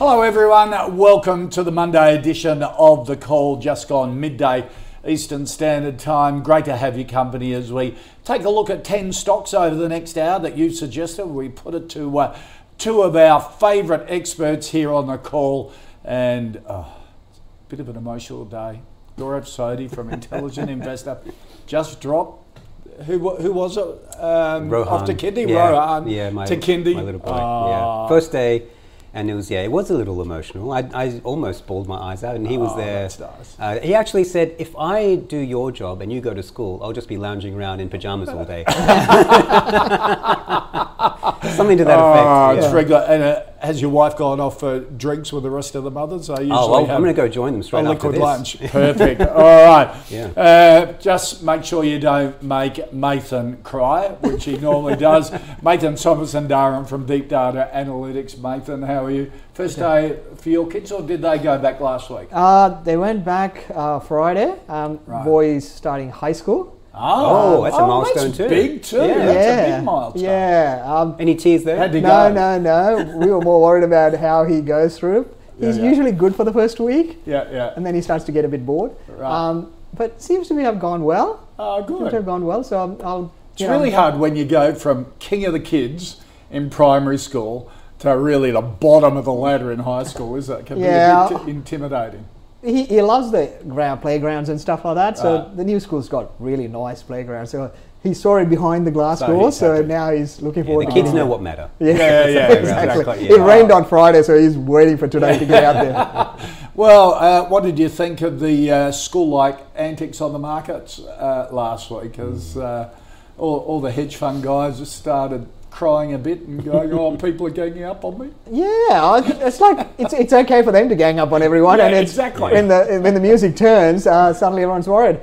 Hello, everyone. Welcome to the Monday edition of the call, just gone midday Eastern Standard Time. Great to have your company as we take a look at 10 stocks over the next hour that you suggested. We put it to uh, two of our favourite experts here on the call, and oh, bit of an emotional day. Gaurav Sodhi from Intelligent Investor just dropped. Who, who was it? Um, Rohan. Off to Kindy, yeah, Rohan. Yeah, my, my little boy. Ah. yeah, first day, and it was yeah, it was a little emotional. I, I almost bawled my eyes out, and he was Oh, there. Uh, he actually said, "If I do your job and you go to school, I'll just be lounging around in pajamas all day." Something to that Oh, effect. it's yeah. regular. And uh, has your wife gone off for drinks with the rest of the mothers? I usually Oh, well, have I'm going to go join them straight a after liquid this. lunch. Perfect. All right. Yeah. Uh, just make sure you don't make Mathan cry, which he normally does. Mathan Somasundaram from Deep Data Analytics. Mathan, how are you? First day for your kids, or did they go back last week? Uh, they went back uh, Friday. Um, Right. Boys starting high school. Oh, that's a milestone that's too. Big too. Yeah. That's a big milestone. Yeah. Um, Any tears there? Had to no, go. no, no. we were more worried about how he goes through. He's Yeah, yeah. usually good for the first week, Yeah, yeah. and then he starts to get a bit bored. Right. Um, but seems to be have gone well. Oh, Seems to good. have gone well. So I'll. I'll It's you know, really hard when you go from king of the kids in primary school to really the bottom of the ladder in high school, is it? Can Yeah. be a bit t- intimidating. He, he loves the ground playgrounds and stuff like that. So Right. the new school's got really nice playgrounds. So he saw it behind the glass So door. So now he's looking Yeah, forward the to kids know what matter. Yeah, Yeah, yeah, exactly. exactly, It yeah. rained on Friday, so he's waiting for today to get out there. Well, uh, what did you think of the uh, school-like antics on the markets uh, last week? As uh, all, all the hedge fund guys just started crying a bit and going, "Oh, people are ganging up on me." Yeah, it's like it's, it's okay for them to gang up on everyone, Yeah, and it's exactly. when the when the music turns, uh, suddenly everyone's worried.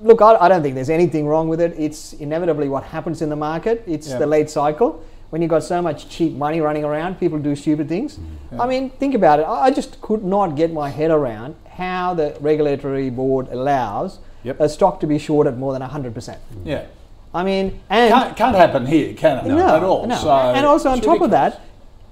Look, I, I don't think there's anything wrong with it. It's inevitably what happens in the market. It's Yeah. the late cycle when you've got so much cheap money running around. People do stupid things. I mean, think about it. I, just could not get my head around how the regulatory board allows Yep. a stock to be short at more than hundred percent. Yeah, I mean, and can't, can't happen here, can it? no, at all. no. So and also on it's top of that,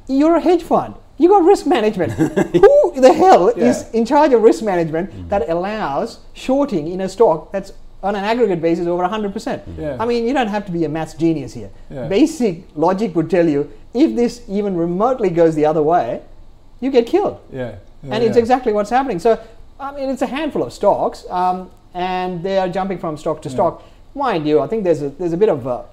you're a hedge fund. You got risk management. Who the hell is Yeah. Mm. in charge of risk management that allows shorting in a stock that's on an aggregate basis over 100%? Yeah. I mean, you don't have to be a maths genius here. Yeah. Basic logic would tell you if this even remotely goes the other way, you get killed yeah, yeah, and it's exactly what's happening. So, I mean, it's a handful of stocks, um, and they are jumping from stock to stock. Mind you, I think there's a there's a bit of a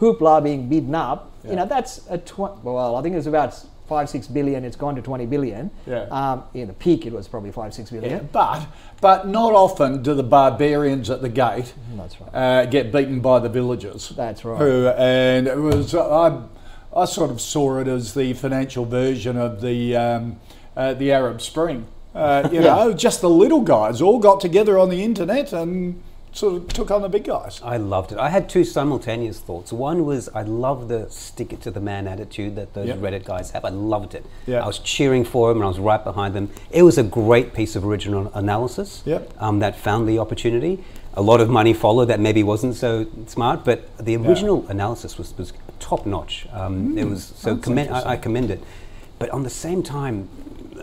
hoopla being beaten up. Yeah. You know, that's a tw- well, I think it's about five six billion. It's gone to twenty billion. Yeah. Um, in the peak, it was probably five six billion. Yeah, but but not often do the barbarians at the gate That's right. uh, get beaten by the villagers. That's right. Who and it was I, I sort of saw it as the financial version of the um, uh, the Arab Spring. Uh, you Yeah. know, just the little guys all got together on the internet and sort of took on the big guys. I loved it. I had two simultaneous thoughts. One was I love the stick it to the man attitude that those Yep. Reddit guys have. I loved it. Yeah. I was cheering for them and I was right behind them. It was a great piece of original analysis Yep. um, that found the opportunity. A lot of money followed that maybe wasn't so smart, but the original analysis was, was top notch. Um, it was so Mm, commend, I, I commend it. But on the same time,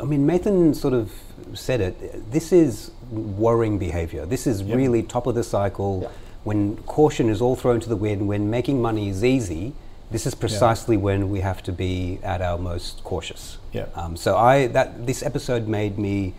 I mean, Mathan sort of said it. This is worrying behavior. This is really top of the cycle. When caution is all thrown to the wind, when making money is easy, this is precisely when we have to be at our most cautious. Yeah. Um, so I that this episode made me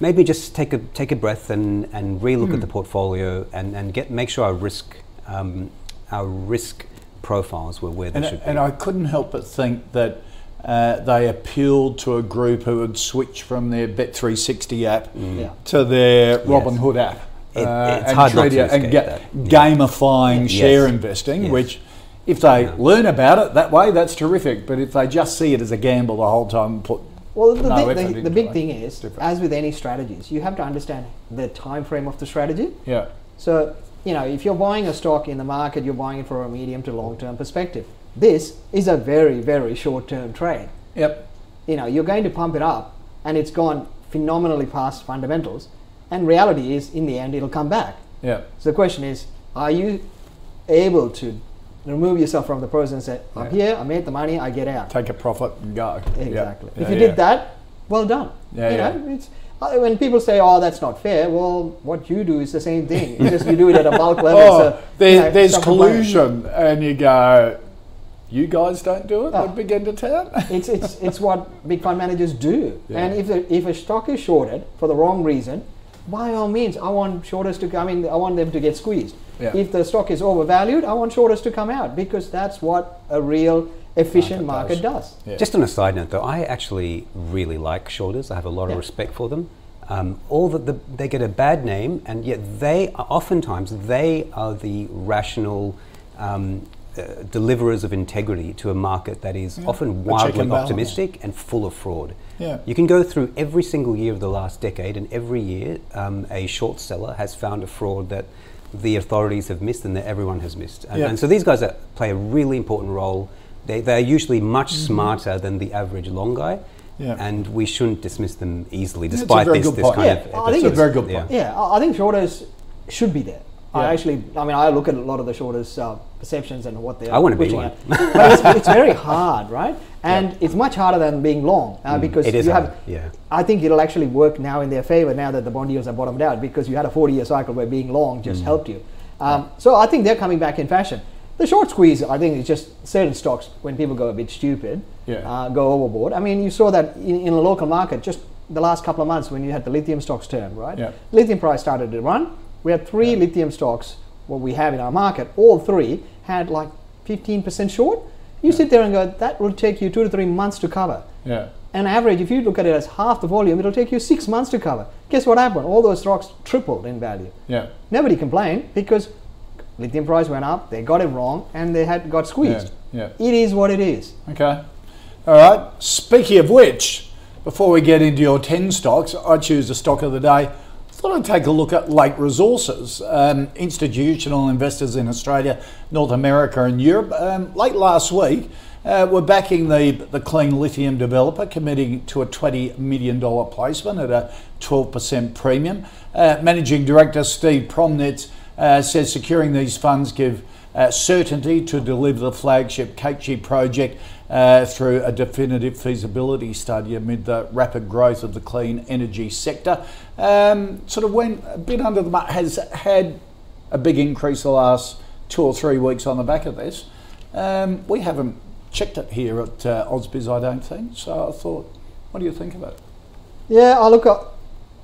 made me just take a take a breath and and relook Hmm. at the portfolio and, and get make sure our risk um, our risk profiles were where they And, should be. and I couldn't help but think that uh, they appealed to a group who had switched from their Bet360 app Mm. Yeah. to their Robinhood app. It- uh, and hard not to and ga- that. Yeah. gamifying Yes. share investing, Yes. which if they learn about it that way, that's terrific. But if they just see it as a gamble the whole time, put Well, the, no thing- the, the big it, thing is, different. as with any strategies, you have to understand the time frame of the strategy. yeah, So, you know, if you're buying a stock in the market, you're buying it for a medium to long term perspective. This is a very, very short term trade. yep, You know, you're going to pump it up and it's gone phenomenally past fundamentals. And reality is, in the end, it'll come back. yeah, So the question is, are you able to remove yourself from the process and say, I'm Yeah. here, I made the money, I get out? take a profit and go. Exactly. Yeah, if you yeah. did that, well done. Yeah, you know, it's, uh, when people say, "Oh, that's not fair," well, what you do is the same thing. It's just you do it at a bulk level. Oh, so, there, you know, there's collusion, and you go, you guys don't do it Oh. at big end of town. It's, it's, it's what big fund managers do. Yeah. And if, the, if a stock is shorted for the wrong reason, by all means, I want shorters to come in, I want them to get squeezed. Yeah. If the stock is overvalued, I want shorters to come out because that's what a real efficient Market market, does. does. Yeah. Just on a side note, though, I actually really like shorters. I have a lot Yeah. of respect for them. Um, all that the, they get a bad name, and yet they are oftentimes they are the rational um, uh, deliverers of integrity to a market that is often wildly optimistic and full of fraud. Yeah. You can go through every single year of the last decade, and every year um, a short seller has found a fraud that the authorities have missed and that everyone has missed. And, Yeah. and so these guys are, play a really important role. They, they're usually much smarter than the average long guy. Mm-hmm. Yeah. And we shouldn't dismiss them easily, despite this, this point. kind Yeah, of. I think it's a very good point. Yeah, I I think shorters should be there. I actually, I mean, I look at a lot of the shorters' uh, perceptions and what they're I wanna be pushing one. but it's, it's very hard, right? And it's much harder than being long uh, because Mm. is you hard, have. yeah. I think it'll actually work now in their favor now that the bond yields are bottomed out because you had a 40-year cycle where being long Mm. just helped you. Um, so I think they're coming back in fashion. The short squeeze, I think, is just certain stocks when people go a bit stupid, Yeah. uh, go overboard. I mean, you saw that in, in the local market just the last couple of months when you had the lithium stocks turn, right? Yeah. Lithium price started to run. We had three lithium stocks, what we have in our market, all three had like 15% short. You sit there and go, that will take you two to three months to cover. Yeah. On average, if you look at it as half the volume, it'll take you six months to cover. Guess what happened? All those stocks tripled in value. Yeah. Nobody complained because lithium price went up, they got it wrong, and they had got squeezed. Yeah, It is what it is. Okay. All right. Speaking of which, before we get into your 10 stocks, I choose the stock of the day. Thought I'd take a look at Lake Resources. Um, institutional investors in Australia, North America, and Europe. Um, late last week, uh, were backing the, the clean lithium developer, committing to a $20 million placement at a 12% premium. Uh, Managing Director Steve Promnitz uh, says securing these funds give uh, certainty to deliver the flagship Kachi project uh, through a definitive feasibility study amid the rapid growth of the clean energy sector. Um, sort of went a bit under the mark, has had a big increase the last two or three weeks on the back of this. Um, we haven't checked it here at uh, Ausbiz, I don't think. So I thought, what do you think of it? Yeah, I look at,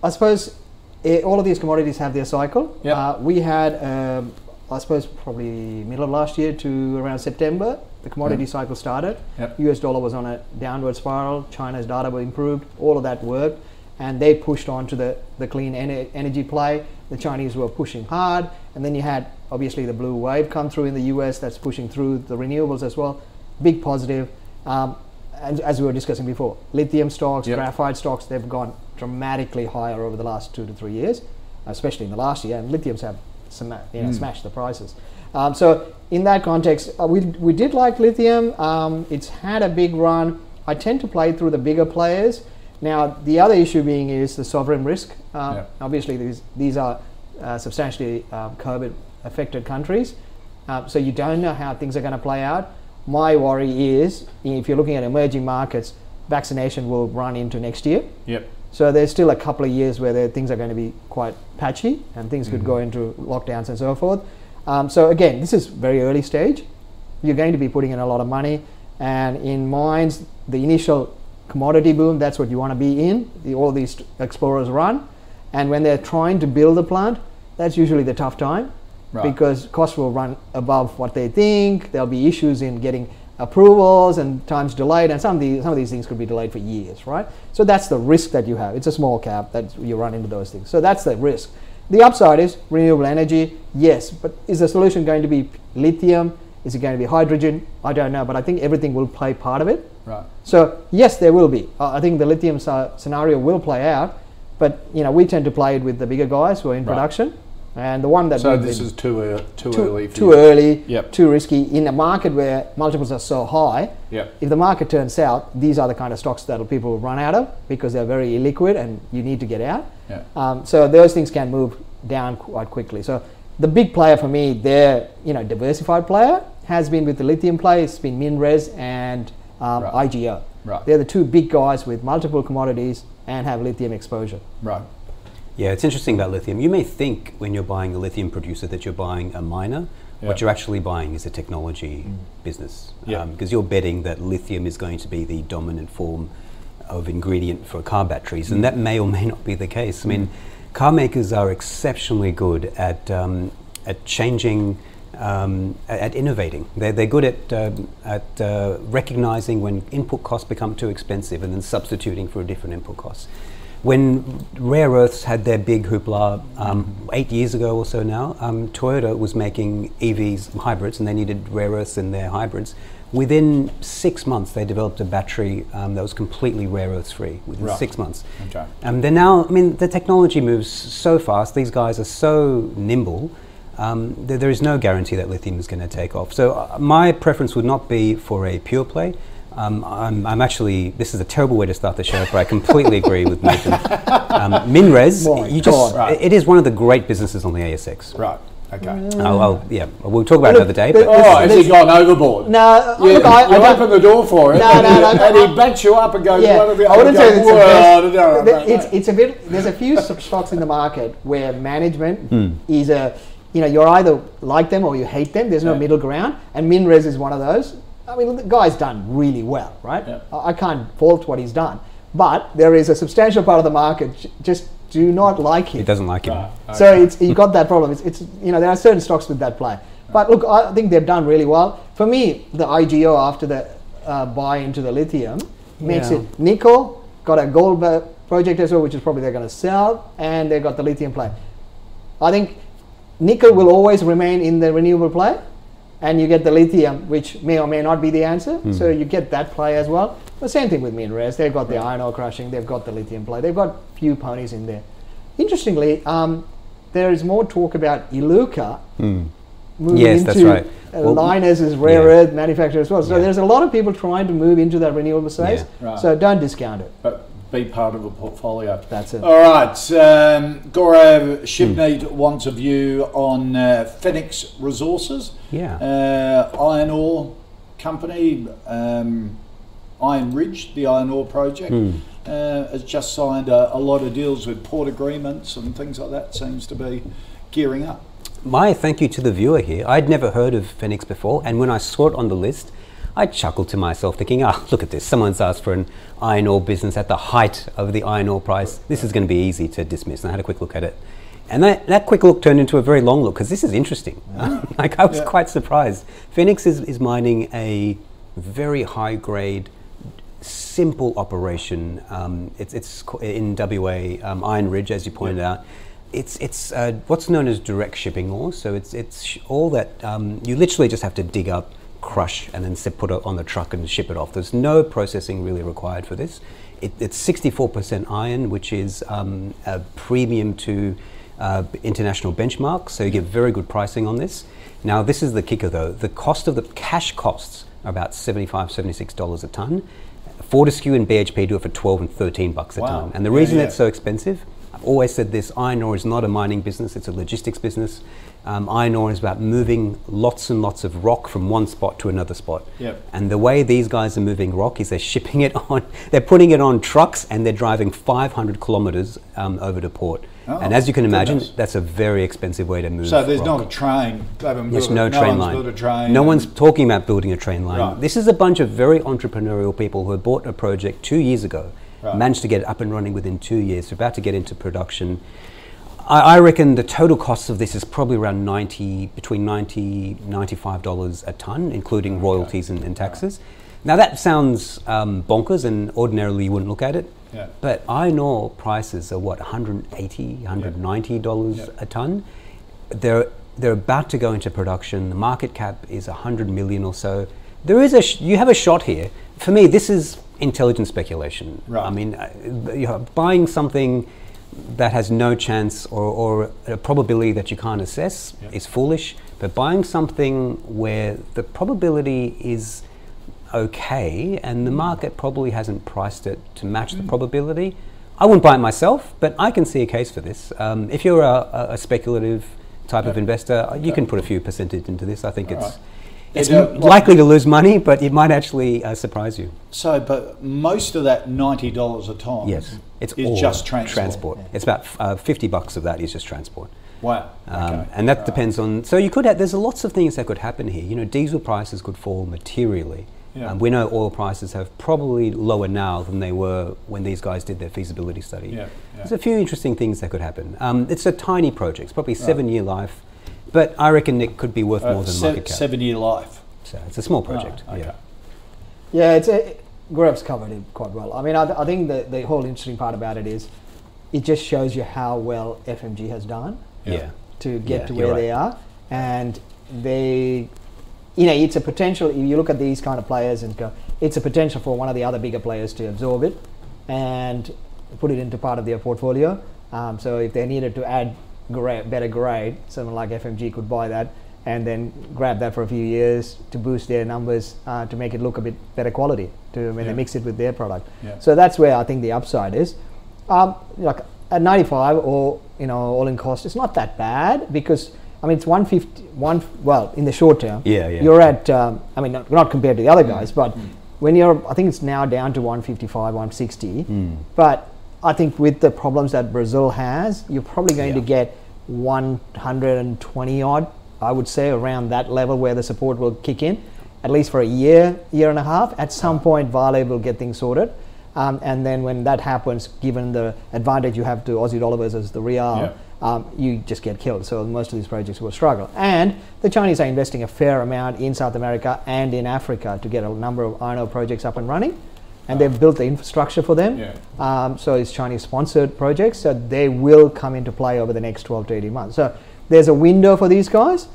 I suppose eh, all of these commodities have their cycle. Yep. Uh, we had, um, I suppose, probably middle of last year to around September, the commodity cycle started. Yep. US dollar was on a downward spiral, China's data were improved, all of that worked, and they pushed on to the, the clean ener- energy play. The Chinese were pushing hard, and then you had obviously the blue wave come through in the US that's pushing through the renewables as well. Big positive. Um, and as we were discussing before, lithium stocks, Yep. graphite stocks, they've gone dramatically higher over the last two to three years, especially in the last year, and lithiums have sma- you know, Hmm. smashed the prices. Um, so in that context, uh, we, we did like lithium. Um, it's had a big run. I tend to play through the bigger players. Now, the other issue being is the sovereign risk. Uh, Yeah. Obviously, these, these are uh, substantially um, COVID affected countries. Um, so you don't know how things are going to play out. My worry is if you're looking at emerging markets, vaccination will run into next year. Yep. So there's still a couple of years where things are going to be quite patchy and things could go into lockdowns and so forth. Um, so again, this is very early stage. You're going to be putting in a lot of money, and in mines, the initial commodity boom, that's what you want to be in. The, all these explorers run, and when they're trying to build a plant, that's usually the tough time Right. because costs will run above what they think. There'll be issues in getting approvals and times delayed, and some of these some of these things could be delayed for years, right? So that's the risk that you have. It's a small cap that you run into those things. So that's the risk. the upside is renewable energy, yes, but is the solution going to be lithium? Is it going to be hydrogen? I don't know, but I think everything will play part of it. Right. So yes, there will be. I think the lithium scenario will play out, but you know we tend to play it with the bigger guys who are in Right. production, and the one that So this is too, ear too, too, early for too you. early, Yep. too risky in a market where multiples are so high. Yep. If the market turns south, these are the kind of stocks that people will run out of because they're very illiquid and you need to get out. Yeah. Um, so those things can move down quite quickly. So the big player for me, they're you know diversified player has been with the lithium play. It's been Minres and um, Right. IGO. Right. They're the two big guys with multiple commodities and have lithium exposure. Right. Yeah, it's interesting about lithium. You may think when you're buying a lithium producer that you're buying a miner. Yeah. What you're actually buying is a technology business. Yeah. Because you're betting that lithium is going to be the dominant form of ingredient for car batteries. And that may or may not be the case. I mean, car makers are exceptionally good at, um, at changing, um, at, at innovating. They're, they're good at, um, at uh, recognizing when input costs become too expensive and then substituting for a different input cost when rare earths had their big hoopla um, eight years ago or so now, um, Toyota was making EVs hybrids and they needed rare earths in their hybrids. Within six months, they developed a battery um, that was completely rare earths free within Right. six months. Okay. Um, they're now, I mean, the technology moves so fast, these guys are so nimble. Um, there, there is no guarantee that lithium is going to take off. So, uh, my preference would not be for a pure play. Um, I'm, I'm actually, this is a terrible way to start the show, but I completely agree with Mathan. Um, Minres, My you just, God. Right. it is one of the great businesses on the ASX. Right. Okay. I'll, I'll- yeah, we'll talk about it another day. the- But Oh, has he gone overboard? No, You, look, I, you I don't- open the door for him, No, no, no, and I- he backs you up and goes, yeah, "What have you-" I wouldn't say you it's "Well, Th- It's, it's a bit. There's a few s- stocks in the market where management Hmm. is a, you know, you're either like them or you hate them. There's no Yeah. middle ground, and Minres is one of those. I mean, the guy's done really well, right? Yeah. I, I can't fault what he's done, but there is a substantial part of the market just do not like him. it doesn't like him. Right. So it's you got that problem. It's, it's you know there are certain stocks with that play. But look, I think they've done really well. For me, the IGO after the uh, buy into the lithium makes Yeah. it nickel. Got a gold project as well, which is probably they're going to sell, and they've got the lithium play. I think nickel will always remain in the renewable play, and you get the lithium, which may or may not be the answer. So you get that play as well. The same thing with Minres. They've got the iron ore crushing. They've got the lithium play. They've got few ponies in there. Interestingly, um, there is more talk about Iluka moving Hmm. Yes, into that's right. uh, Well, Lynas as rare yeah. earth manufacturer as well. So Yeah. there's a lot of people trying to move into that renewable space. Yeah. Right. So don't discount it. But be part of a portfolio. That's it. All right. Um, Gaurav Hmm. Shipneet wants a view on uh, Fenix Resources. Yeah. Uh, iron ore company, um, Iron Ridge, the iron ore project, Hmm. uh, has just signed a, a lot of deals with port agreements and things like that. Seems to be gearing up. My thank you to the viewer here. I'd never heard of Fenix before, and when I saw it on the list, I chuckled to myself, thinking, ah, look at this. Someone's asked for an iron ore business at the height of the iron ore price. This is going to be easy to dismiss. And I had a quick look at it. And that, that quick look turned into a very long look because this is interesting. like, I was Yeah. quite surprised. Fenix is, is mining a very high grade, simple operation. Um, it's, it's in WA, um, Iron Ridge, as you pointed out. It's, it's uh, what's known as direct shipping ore. So it's, it's sh- all that um, you literally just have to dig up, crush, and then sit, put it on the truck and ship it off. There's no processing really required for this. It, it's 64% iron, which is um, a premium to uh, international benchmarks. So you get very good pricing on this. Now, this is the kicker though. The cost of the cash costs are about $75, $76 a ton. Fortescue and BHP do it for 12 and 13 bucks a Wow. ton. And the Yeah, reason yeah. it's so expensive, I've always said this iron ore is not a mining business, it's a logistics business. Um, iron ore is about moving lots and lots of rock from one spot to another spot. Yep. And the way these guys are moving rock is they're shipping it on, they're putting it on trucks and they're driving 500 kilometers um, over to port. Oh, and as you can imagine, goodness. that's a very expensive way to move. So there's rock. not a train. There's built no train line. train. no one's talking about building a train line. Right. This is a bunch of very entrepreneurial people who bought a project two years ago, Right. managed to get it up and running within two years. They're about to get into production. I, I reckon the total cost of this is probably around 90, between 90 $95 a ton, including royalties and, and taxes. Now that sounds um, bonkers and ordinarily you wouldn't look at it. Yeah. But iron ore prices are what 180, 190 dollars Yeah. a ton. They're they're about to go into production. The market cap is 100 million or so. There is a sh- you have a shot here. For me, this is intelligent speculation. Right. I mean, uh, you know, buying something that has no chance or, or a probability that you can't assess Yeah. is foolish. But buying something where the probability is okay and the market probably hasn't priced it to match the probability, I wouldn't buy it myself, but I can see a case for this. Um, if you're a, a- speculative type of investor, you can put a few percentage into this. I think it's. It's uh, likely to lose money, but it might actually uh, surprise you. So, but most of that ninety dollars a ton, Yes, it's is just transport. transport. It's about uh, fifty bucks of that is just transport. Wow. Um, okay. And that depends on. So you could have. There's lots of things that could happen here. You know, diesel prices could fall materially. Yeah. Um, we know oil prices have probably lower now than they were when these guys did their feasibility study. Yeah, yeah. There's a few interesting things that could happen. Um, it's a tiny project. It's probably seven year life, but I reckon it could be worth Uh, more than se- market cap. seven year life. So it's a small project. Right, okay. Yeah. Yeah, it's a, Greb's covered it quite well. I mean, I, th- I think the, the whole interesting part about it is it just shows you how well FMG has done Yeah. Yeah. to get Yeah, to where right. they are. And they, you know, it's a potential. You look at these kind of players and go, it's a potential for one of the other bigger players to absorb it and put it into part of their portfolio. Um, so if they needed to add gra- better grade, someone like FMG could buy that and then grab that for a few years to boost their numbers uh, to make it look a bit better quality to when Yeah. they mix it with their product. Yeah. So that's where I think the upside is. Um, like at 95 or you know all in cost, it's not that bad because I mean it's 150 one well in the short term. Yeah, yeah. You're at um, I mean not, not compared to the other guys, but when you're I think it's now down to 155, 160. Hmm. But I think with the problems that Brazil has, you're probably going to get 120 odd. I would say around that level where the support will kick in, at least for a year, year and a half. At some point, Vale will get things sorted. Um, and then when that happens, given the advantage you have to Aussie dollar versus the real, Yeah. um, you just get killed. So most of these projects will struggle. And the Chinese are investing a fair amount in South America and in Africa to get a number of iron ore projects up and running. And they've built the infrastructure for them. Yeah. Um, so it's Chinese sponsored projects. So they will come into play over the next 12 to 18 months. So there's a window for these guys.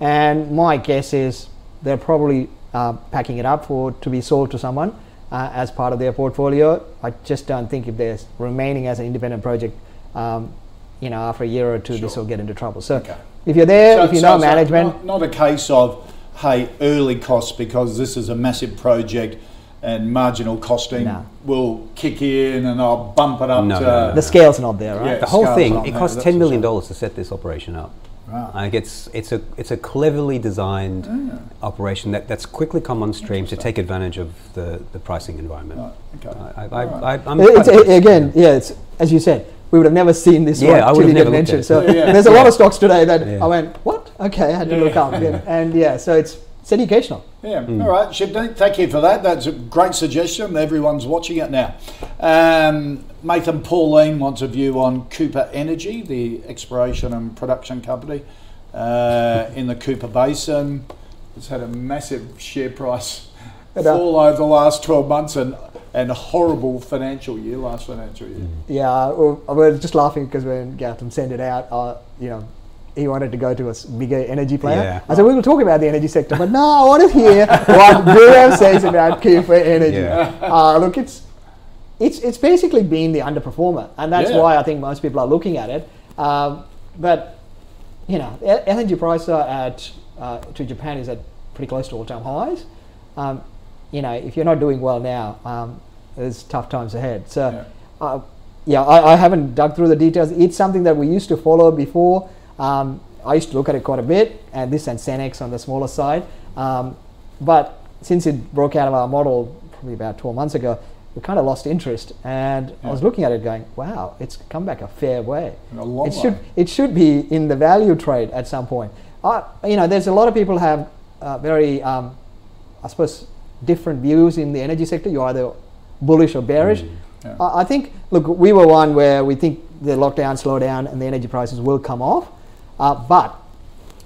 And my guess is they're probably uh, packing it up for to be sold to someone uh, as part of their portfolio. I just don't think if they're remaining as an independent project, um, you know, after a year or two, this will get into trouble. So Okay. if you're there, So- if you so know it's management, Not, not a case of, hey, early costs because this is a massive project and marginal costing No. will kick in and I'll bump it up No, to. no, no, the scale's not there, right? Yeah. The whole thing it costs that's ten for million sure. dollars to set this operation up. Right. Like it's it's a it's a cleverly designed Ah. operation that, that's quickly come on stream to take advantage of the, the pricing environment. Right, okay. I, I, Alright. I, I'm It's, again, yeah, it's as you said, we would have never seen this Yeah, one I would have never get mentioned. So Yeah. there's a lot of stocks today that Yeah. I went, what? Okay, I had to Yeah. look up. Yeah. And yeah, so it's educational. Yeah, all right, Shipney, thank you for that. That's a great suggestion. Everyone's watching it now. Um, Mathan Pauline wants a view on Cooper Energy, the exploration and production company uh, in the Cooper Basin. It's had a massive share price And, uh, fall over the last 12 months and, and a horrible financial year, last financial year. Yeah, well, I was just laughing because when Gautam sent it out, uh, you know, he wanted to go to a bigger energy player. Yeah. I said, we will talk about the energy sector, but no, I want to hear what Gaurav says about Cooper Energy. Yeah. Uh, look, it's, it's, it's basically been the underperformer, and that's Yeah. why I think most people are looking at it. Um, but, you know, L- LNG price at, uh, to Japan is at pretty close to all-time highs. Um, you know, if you're not doing well now, um, there's tough times ahead. So, Yeah. uh, yeah, I, I haven't dug through the details. It's something that we used to follow before. Um, I used to look at it quite a bit, and this and Senex on the smaller side. Um, but since it broke out of our model probably about 12 months ago, we kind of lost interest. And I was looking at it going, wow, it's come back a fair way. A it should way. it should be in the value trade at some point. I, you know, there's a lot of people have uh, very, um, I suppose, different views in the energy sector. You're either bullish or bearish. Yeah. I I think, look, we were one where we think the lockdown slow down and the energy prices will come off. Uh, but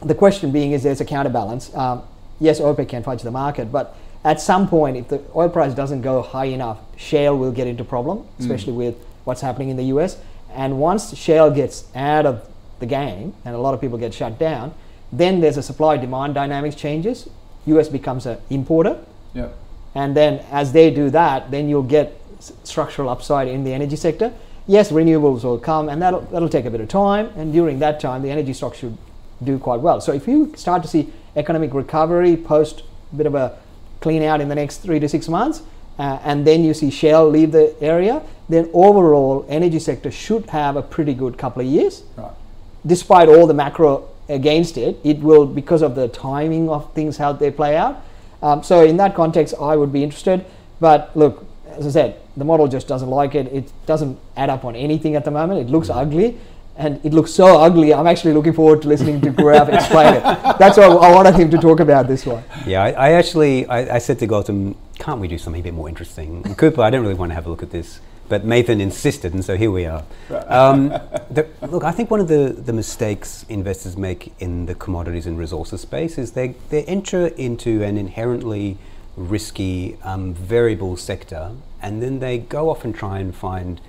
the question being is there's a counterbalance. Um, yes, OPEC can fudge the market, but at some point, if the oil price doesn't go high enough, shale will get into problem, especially with what's happening in the US. And once shale gets out of the game and a lot of people get shut down, then there's a supply demand dynamics changes. US becomes an importer. Yeah. And then as they do that, then you'll get s- structural upside in the energy sector. Yes, renewables will come and that'll, that'll take a bit of time. And during that time, the energy stock should do quite well. So if you start to see economic recovery post a bit of a clean out in the next three to six months, uh, and then you see Shell leave the area, then overall energy sector should have a pretty good couple of years Right. despite all the macro against it, it will because of the timing of things how they play out. Um, so in that context, I would be interested. But look, as I said, the model just doesn't like it. It doesn't add up on anything at the moment. It looks ugly. And it looks so ugly. I'm actually looking forward to listening to Gaurav explain it. That's why I wanted him to talk about this one. Yeah, I, I actually I, I said to Gautam, can't we do something a bit more interesting? And Cooper, I don't really want to have a look at this, but Mathan insisted, and so here we are. Um, the, look, I think one of the, the mistakes investors make in the commodities and resources space is they they enter into an inherently risky um, variable sector, and then they go off and try and find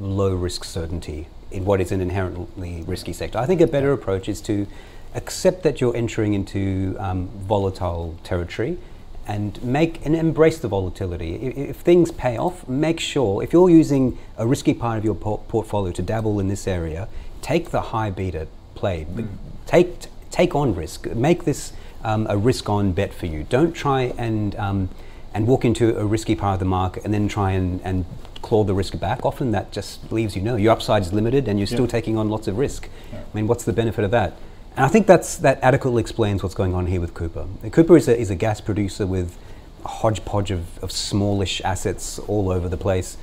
low risk certainty in what is an inherently risky sector. I think a better approach is to accept that you're entering into um, volatile territory and make and embrace the volatility. If, if things pay off, make sure if you're using a risky part of your por- portfolio to dabble in this area, take the high beta play. But Take take on risk. Make this um, a risk-on bet for you. Don't try and um, and walk into a risky part of the market and then try and, and claw the risk back. Often that just leaves you no. Your upside is limited and you're still taking on lots of risk. I mean, what's the benefit of that? And I think that's that adequately explains what's going on here with Cooper. Cooper is a, is a gas producer with a hodgepodge of, of smallish assets all over the place.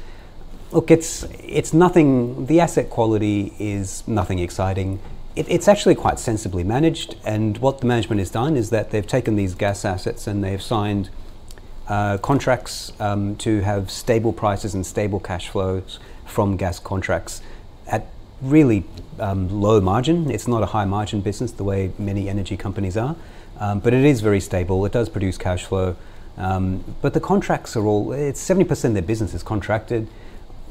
Look, it's it's nothing. The asset quality is nothing exciting. It, it's actually quite sensibly managed, and what the management has done is that they've taken these gas assets and they've signed uh, contracts um, to have stable prices and stable cash flows from gas contracts at really um, low margin. It's not a high margin business the way many energy companies are, um, but it is very stable. It does produce cash flow. Um, but the contracts are all, it's 70% of their business is contracted.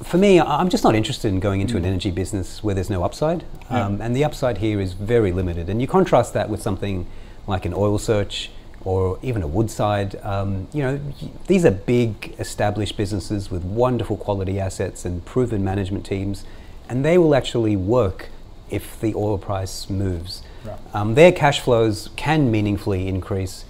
For me, I'm just not interested in going into an energy business where there's no upside. Um, and the upside here is very limited. And you contrast that with something like an oil search or even a Woodside. Um, you know, these are big established businesses with wonderful quality assets and proven management teams, and they will actually work if the oil price moves. Right. Um, their cash flows can meaningfully increase.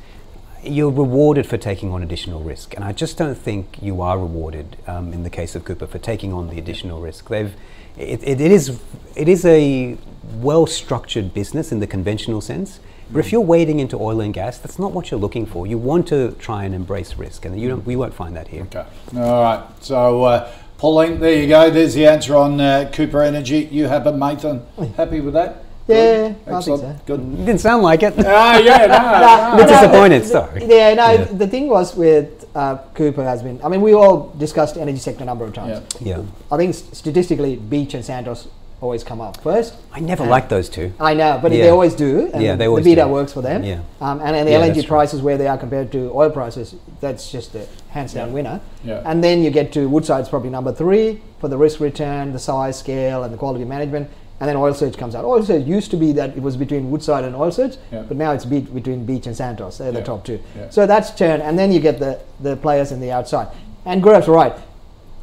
You're rewarded for taking on additional risk, and I just don't think you are rewarded um, in the case of Cooper for taking on the additional risk. They've, it, it, it is, it is a well-structured business in the conventional sense. But if you're wading into oil and gas, that's not what you're looking for. You want to try and embrace risk, and you don't, we won't find that here. Okay. All right. So, uh, Pauline, there you go. There's the answer on uh, Cooper Energy. You have it, Mathan. Happy with that? Yeah, Good? I think Excellent. so. Good. Didn't sound like it. Ah, yeah, no, no. bit disappointed, the- sorry. Yeah, no, Yeah. the thing was with uh, Cooper has been, I mean, we all discussed energy sector a number of times. Yeah. yeah, I think statistically, Beach and Santos always come up first. I never And- liked those two. I know, but they always do. And Yeah, they always the always beta do. works for them. Yeah. Um, and, and the Yeah, that's LNG right. prices where they are compared to oil prices, that's just a hands down Yeah. winner. Yeah. And then you get to Woodside's probably number three for the risk return, the size, scale, and the quality management. And then Oil Search comes out. Oil Search used to be that it was between Woodside and Oil Search, Yeah. but now it's beat between Beach and Santos. They're the top two. Yeah. So that's turned, and then you get the, the players in the outside. And Gaurav's right.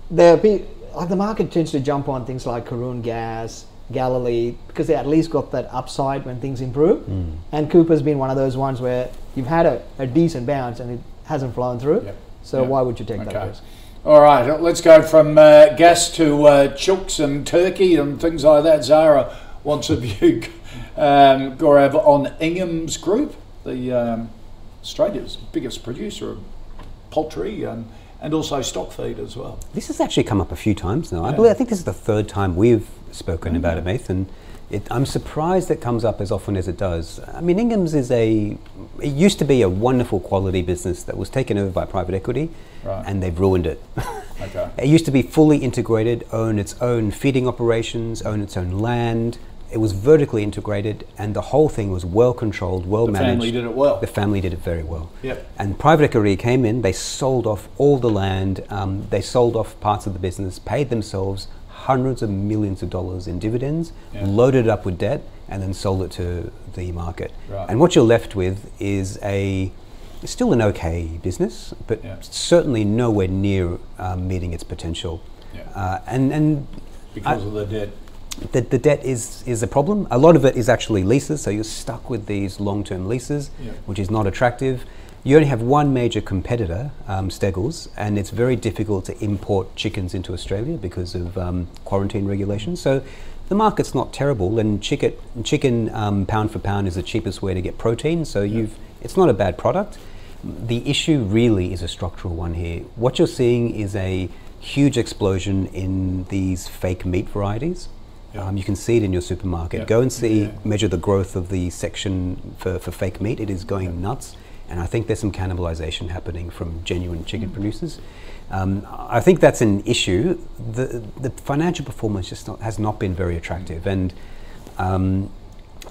The pe- like the market tends to jump on things like Karoon Gas, Galilee, because they at least got that upside when things improve. And Cooper's been one of those ones where you've had a, a decent bounce and it hasn't flown through. Yep. So Yep. why would you take that risk? All right, let's go from uh, gas to uh, chooks and turkey and things like that. Zara wants a view, um, Gaurav, on Ingham's Group, the um, Australia's biggest producer of poultry and, and also stock feed as well. This has actually come up a few times now. I believe I think this is the third time we've spoken about mm. it, Mathan. It, I'm surprised it comes up as often as it does. I mean, Ingham's is a. It used to be a wonderful quality business that was taken over by private equity, Right. and they've ruined it. Okay. It used to be fully integrated, own its own feeding operations, own its own land. It was vertically integrated, and the whole thing was well controlled, well The managed. The family did it well. The family did it very well. Yep. And private equity came in. They sold off all the land. Um, they sold off parts of the business, paid themselves hundreds of millions of dollars in dividends, Yeah. loaded it up with debt, and then sold it to the market. Right. And what you're left with is a still an okay business, but Yeah. certainly nowhere near um, meeting its potential. Yeah. Uh, and and because of the debt. The, the debt is, is a problem. A lot of it is actually leases, so you're stuck with these long term leases, Yeah. which is not attractive. You only have one major competitor, um, Steggles, and it's very difficult to import chickens into Australia because of um, quarantine regulations. So the market's not terrible, and chicken, chicken um, pound for pound is the cheapest way to get protein. So you've, it's not a bad product. The issue really is a structural one here. What you're seeing is a huge explosion in these fake meat varieties. Yeah. Um, you can see it in your supermarket. Yeah. Go and see, measure the growth of the section for, for fake meat. It is going nuts. And I think there's some cannibalization happening from genuine chicken Mm. producers. Um, I think that's an issue. The, the financial performance just not, has not been very attractive. And um,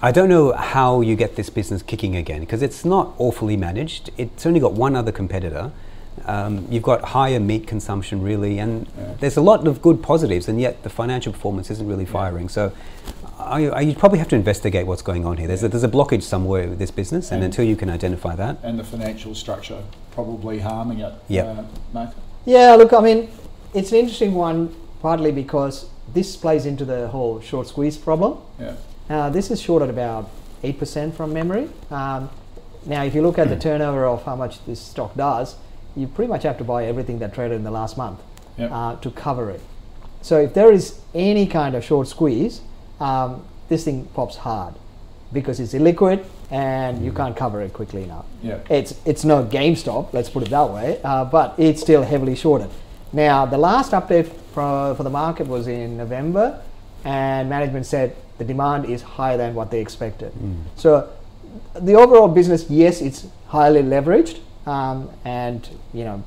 I don't know how you get this business kicking again because it's not awfully managed. It's only got one other competitor. Um, you've got higher meat consumption, really, and Yeah. there's a lot of good positives, and yet the financial performance isn't really firing. So I, I, you probably have to investigate what's going on here. There's, a, there's a blockage somewhere with this business, and And- until you can identify that, and the financial structure probably harming it. Yep. Uh, Yeah, look, I mean, it's an interesting one, partly because this plays into the whole short squeeze problem. Yeah. Uh, this is short at about 8% from memory. Um, now, if you look at the turnover of how much this stock does, you pretty much have to buy everything that traded in the last month Yep. uh, to cover it. So, if there is any kind of short squeeze, um, this thing pops hard because it's illiquid and you can't cover it quickly enough. Yeah. It's it's no GameStop, let's put it that way, uh, but it's still heavily shorted. Now, the last update for, for the market was in November, and management said the demand is higher than what they expected. So, the overall business, yes, it's highly leveraged, um, and you know,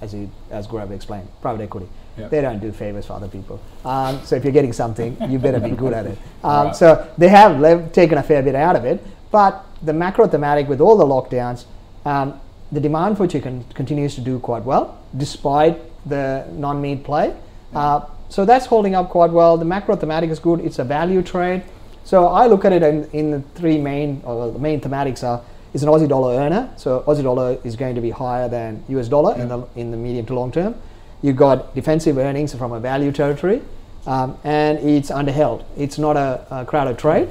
as you, as Gaurav explained, private equity. Yeah. They don't do favors for other people. Um, so if you're getting something, you better be good at it. Um, Right. So they have lev- taken a fair bit out of it, but the macro thematic with all the lockdowns, um, the demand for chicken continues to do quite well despite the non-meat play. Uh, so that's holding up quite well. The macro thematic is good. It's a value trade. So I look at it in, in the three main, or the main thematics are, is an Aussie dollar earner. So Aussie dollar is going to be higher than US dollar in, the, in the medium to long term. You've got defensive earnings from a value territory, um, and it's underheld. It's not a, a crowded trade.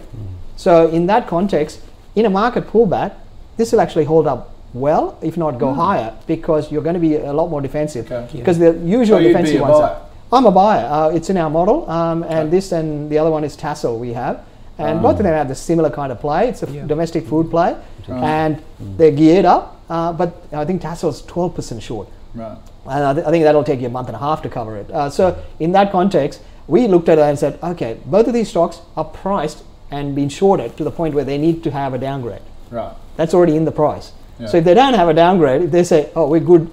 So in that context, in a market pullback, this will actually hold up well, if not go higher, because you're going to be a lot more defensive. Okay. Because the usual So defensive ones. buyer? Are, I'm a buyer. Uh, it's in our model, um, and this and the other one is Tassal we have, and both of them have the similar kind of play. It's a f- domestic food play, and they're geared up. Uh, but I think Tassal's 12% short. Right. And I, th- I think that'll take you a month and a half to cover it. Uh, so in that context, we looked at it and said, okay, both of these stocks are priced and been shorted to the point where they need to have a downgrade. Right. That's already in the price. Yeah. So if they don't have a downgrade, if they say, oh, we're good,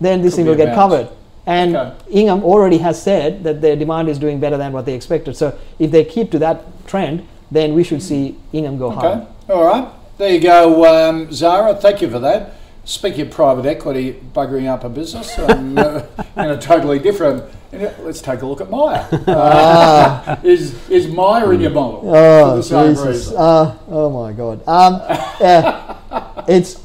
then this Could thing will get covered. And Okay. Ingham already has said that their demand is doing better than what they expected. So if they keep to that trend, then we should see Ingham go Okay. higher. All right. There you go, um, Zara. Thank you for that. Speaking of private equity buggering up a business, um, uh, in a totally different. Let's take a look at Myer. Uh, is is Myer in your model for Oh, the same Jesus. reason? Uh, oh my God. Um, yeah, it's,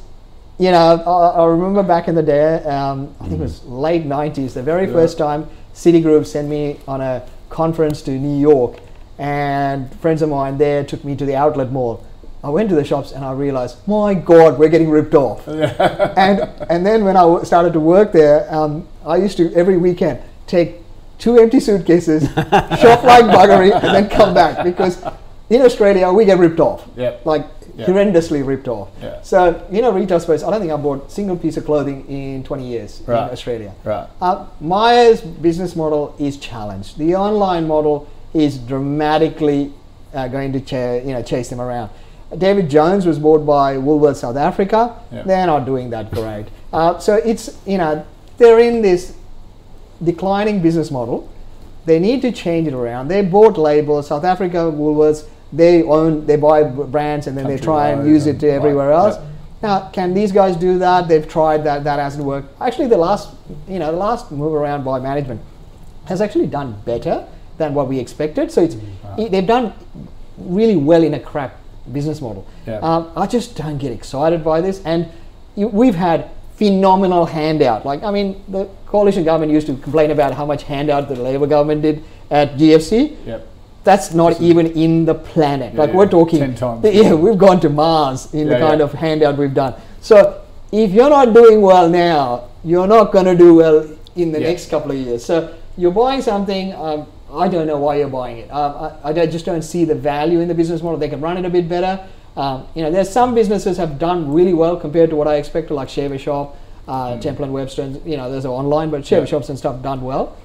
you know, I, I remember back in the day, um, I think it was late 90s, the very first time Citigroup sent me on a conference to New York, and friends of mine there took me to the outlet mall. I went to the shops and I realized, my God, we're getting ripped off. and and then when I w- started to work there, um, I used to every weekend take two empty suitcases, shop like buggery, and then come back because in Australia we get ripped off, Yep. like Yep. horrendously ripped off. Yeah. So you know, retail space. I don't think I bought a single piece of clothing in 20 years Right. in Australia. Right. Uh, Myer's business model is challenged. The online model is dramatically uh, going to you know chase them around. David Jones was bought by Woolworths South Africa. Yeah. They're not doing that great. Uh, so it's you know they're in this declining business model. They need to change it around. They bought labels. South Africa, Woolworths they own, they buy brands and then they try and use and- it everywhere else. yep. Now, can these guys do that? They've tried that. That hasn't worked. Actually, the last, you know, the last move around by management has actually done better than what we expected. So it's Mm, i- they've done really well in a crap business model. Yeah. Um, I just don't get excited by this. And you, we've had phenomenal handout. Like I mean, the coalition government used to complain about how much handout the Labor government did at GFC. Yep. That's not even in the planet. Yeah, like yeah, we're talking, 10 times yeah, we've gone to Mars in the kind of handout we've done. So if you're not doing well now, you're not going to do well in the next couple of years. So you're buying something. Um, I don't know why you're buying it. Um, I, I just don't see the value in the business model. They can run it a bit better. Um, you know, there's some businesses have done really well compared to what I expected, like Shaver Shop, uh, Temple and Webster. and, You know, those are online, but Shaver Mm. Yeah. Shops and stuff done well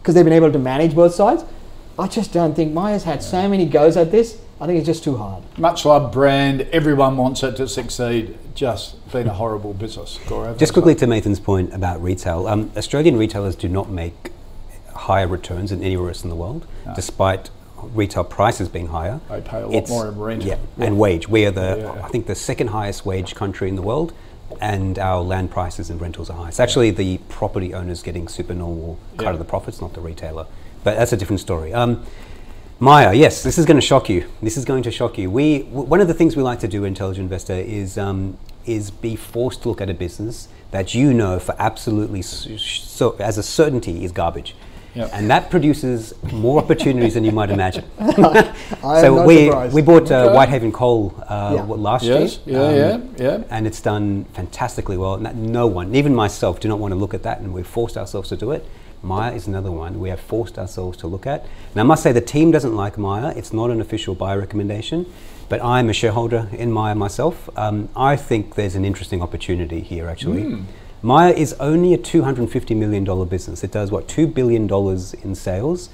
because they've been able to manage both sides. I just don't think Myer's had so many goes at this. I think it's just too hard. Much loved brand. Everyone wants it to succeed. Just been a horrible business. Gaurav. Just quickly to Mathan's point about retail, um, Australian retailers do not make higher returns than anywhere else in the world, despite retail prices being higher. They pay a lot more in rent. Yeah, and wage. We are the, Yeah. I think, the second highest wage country in the world, and our land prices and rentals are high. It's actually the property owners getting super normal cut Yeah. of the profits, not the retailer. But that's a different story. Um, Myer, yes, this is going to shock you. This is going to shock you. We w- one of the things we like to do, Intelligent Investor, is um, is be forced to look at a business that you know for absolutely so as a certainty is garbage, Yep. and that produces more opportunities than you might imagine. I am so not we surprised. we bought uh, Whitehaven Coal uh, Yeah. what, last Yes, year. yeah, yeah, um, yeah. and it's done fantastically well. And that no one, even myself, do not want to look at that, and we've forced ourselves to do it. Myer is another one we have forced ourselves to look at. And I must say, the team doesn't like Myer. It's not an official buy recommendation, but I'm a shareholder in Myer myself. Um, I think there's an interesting opportunity here, actually. Hmm. Myer is only a $250 million business. It does, what, $2 billion in sales.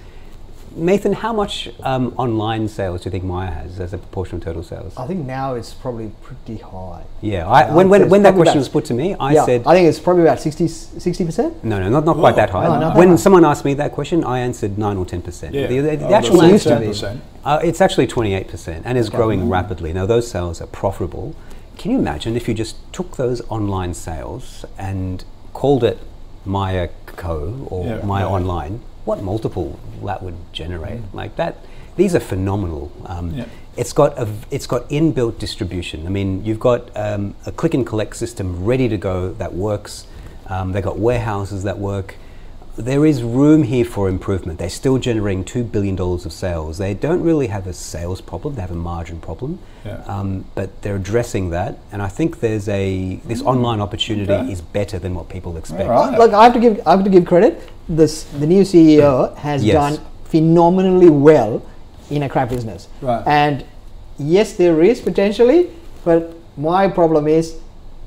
Mathan, how much um, online sales do you think Myer has as a proportion of total sales? I think now it's probably pretty high. Yeah, I, I'd when, when, when that question about- was put to me, I yeah, said, I think it's probably about 60 percent. no, no, not, not quite that high. No, not that when high. someone asked me that question, I answered 9 or 10%. Yeah. The, the, the Oh, actual that's used to answer, be. 10%. uh, it's actually 28% and is growing rapidly. Now, those sales are profitable. Can you imagine if you just took those online sales and called it Myer Co or Yeah, Myer yeah. Online? What multiple that would generate? Like that, these are phenomenal. Um, Yeah. It's got a, it's got inbuilt distribution. I mean, you've got um, a click and collect system ready to go that works. Um, they've got warehouses that work. There is room here for improvement. They're still generating two billion dollars of sales. They don't really have a sales problem; they have a margin problem. Yeah. Um, but they're addressing that, and I think there's a this online opportunity Okay. is better than what people expect. All right. Look, I have to give I have to give credit. This the new CEO has Yes. done phenomenally well in a crap business. Right. And yes, there is potentially, but my problem is,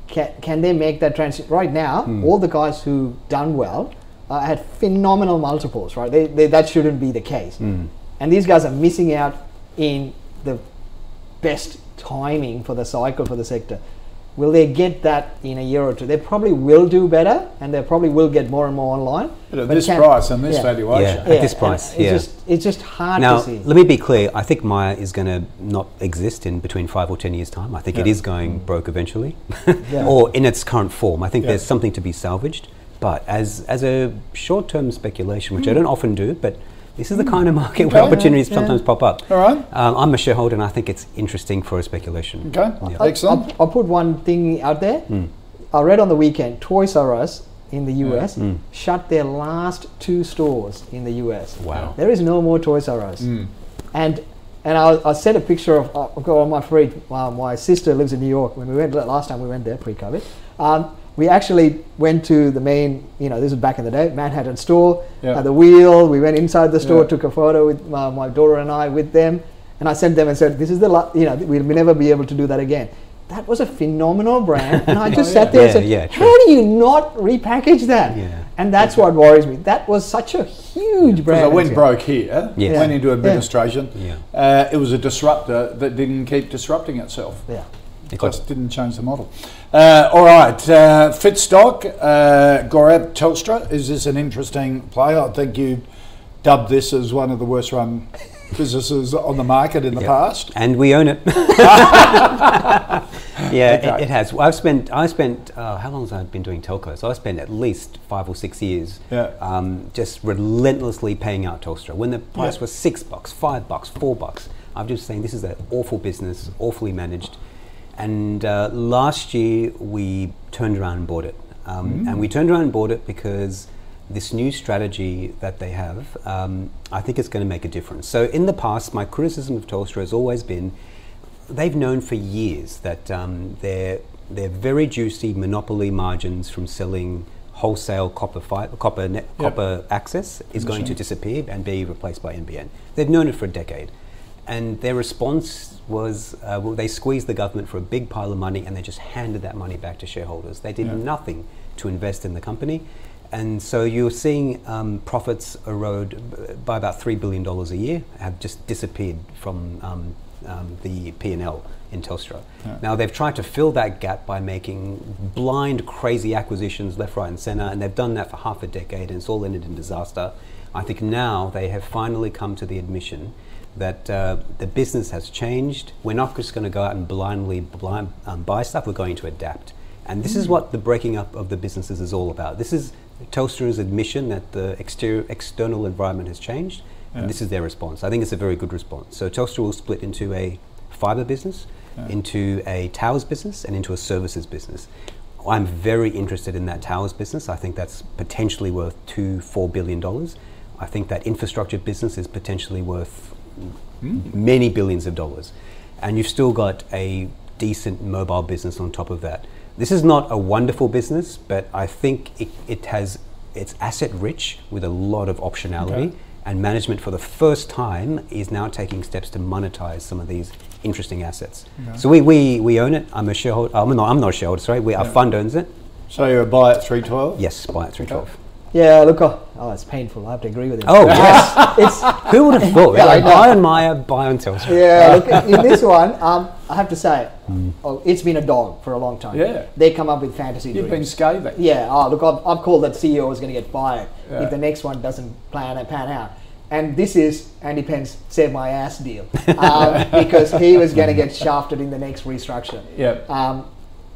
can, can they make that transition right now? Hmm. All the guys who've done well uh, had phenomenal multiples, right? They, they, that shouldn't be the case. Hmm. And these guys are missing out in the best timing for the cycle for the sector. Will they get that in a year or two? They probably will do better, and they probably will get more and more online. But at But this can- price and this yeah. valuation. Yeah. At this and price, it's yeah. just it's just hard Now, to see. let me be clear. I think Myer is going to not exist in between five or ten years' time. I think it Yeah. is going broke eventually, Yeah. or in its current form. I think Yeah. there's something to be salvaged. But as as a short-term speculation, which I don't often do, but this is the kind of market where opportunities Yeah. sometimes pop up. All right. Um, I'm a shareholder, and I think it's interesting for a speculation. Okay. Yeah. I'll- Excellent. I'll, I'll put one thing out there. I read on the weekend Toys R Us in the US shut their last two stores in the US. Wow. There is no more Toys R Us. And and I, I sent a picture of uh, I've got on my fridge. Uh, my sister lives in New York. When we went last time, we went there pre-COVID. Um, we actually went to the main, you know, this was back in the day, Manhattan store, Yeah. uh, the wheel. We went inside the store, Yeah. took a photo with my, my daughter and I with them, and I sent them and said, "This is the, la- you know, we'll never be able to do that again." That was a phenomenal brand, and I just Oh, sat yeah. there and said, yeah, "How do you not repackage that?" Yeah. And that's what worries me. That was such a huge brand. I went broke here, Yes. went into administration. Yeah. Uh, it was a disruptor that didn't keep disrupting itself. Yeah. Just didn't change the model. Uh, all right, uh, Fitstock, uh, Gaurav Telstra. Is this an interesting play? I think you dubbed this as one of the worst run businesses on the market in the past. and we own it. yeah, it, it has. I've spent. I spent. Uh, how long has I been doing telco? So I spent at least five or six years, Yeah. um, just relentlessly paying out Telstra when the price Yeah. was six bucks, five bucks, four bucks. I'm just saying this is an awful business, awfully managed. And uh, last year we turned around and bought it, um, and we turned around and bought it because this new strategy that they have, um, I think it's going to make a difference. So in the past, my criticism of Telstra has always been they've known for years that um, their their very juicy monopoly margins from selling wholesale copper fi- copper net, copper access is going to disappear and be replaced by NBN. They've known it for a decade, and their response was uh, well, they squeezed the government for a big pile of money and they just handed that money back to shareholders. They did nothing to invest in the company. And so you're seeing um, profits erode by about three billion dollars a year, have just disappeared from um, um, the P&L in Telstra. Now they've tried to fill that gap by making blind, crazy acquisitions left, right, and centre, and they've done that for half a decade, and it's all ended in disaster. I think now they have finally come to the admission that uh, the business has changed. We're not just going to go out and blindly blind, um, buy stuff. We're going to adapt, and this is what the breaking up of the businesses is all about. This is Telstra's admission that the exterior, external environment has changed, and this is their response. I think it's a very good response. So Telstra will split into a fibre business, into a towers business, and into a services business. I'm very interested in that towers business. I think that's potentially worth two, four billion dollars. I think that infrastructure business is potentially worth many billions of dollars. And you've still got a decent mobile business on top of that. This is not a wonderful business, but I think it, it has it's asset rich with a lot of optionality. Okay. And management, for the first time, is now taking steps to monetize some of these interesting assets. So we, we, we own it. I'm a shareholder. I'm not, I'm not a shareholder. Sorry, we, our fund owns it. So you're a buy at 312? Yes, buy at 312. Yeah, look, oh, oh, it's painful. I have to agree with him. Oh yes, it's who would have thought? Yeah, I like, know. buy on Myer, buy on Telstra. yeah. Look, in this one, um, I have to say, oh, it's been a dog for a long time. Yeah. they come up with fantasy You've been dreams. scathing. Yeah. Oh, look, I've, I've called that CEO is going to get fired Yeah. if the next one doesn't plan and pan out. And this is Andy Penn's save my ass deal um, because he was going to get shafted in the next restructure. Yeah. Um,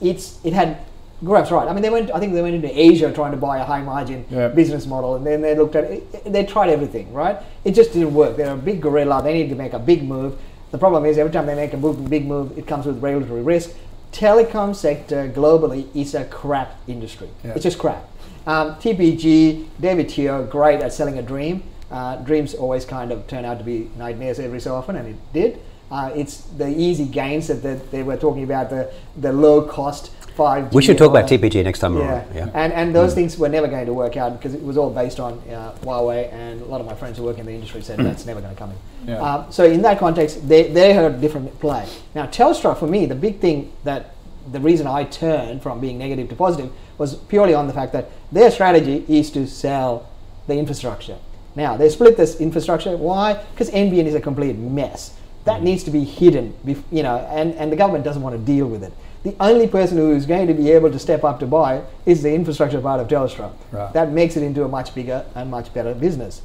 it's it had Gaurav's right. I mean, they went. I think they went into Asia trying to buy a high margin Yeah. business model, and then they looked at it. They tried everything, right? It just didn't work. They're a big gorilla. They need to make a big move. The problem is every time they make a big move, it comes with regulatory risk. Telecom sector globally is a crap industry. Yeah. It's just crap. Um, TPG, David Teo, great at selling a dream. Uh, dreams always kind of turn out to be nightmares every so often, and it did. Uh, it's the easy gains that, that they were talking about, the, the low cost 5G. We should talk about and all that. TPG next time Yeah, around. Yeah. and and those things were never going to work out because it was all based on uh, Huawei, and a lot of my friends who work in the industry said that's never going to come in. Yeah. Um, so in that context, they they had a different play. Now Telstra, for me, the big thing that the reason I turned from being negative to positive was purely on the fact that their strategy is to sell the infrastructure. Now they split this infrastructure. Why? Because NBN is a complete mess. That needs to be hidden, you know, and, and the government doesn't want to deal with it. The only person who is going to be able to step up to buy is the infrastructure part of Telstra. Right. That makes it into a much bigger and much better business.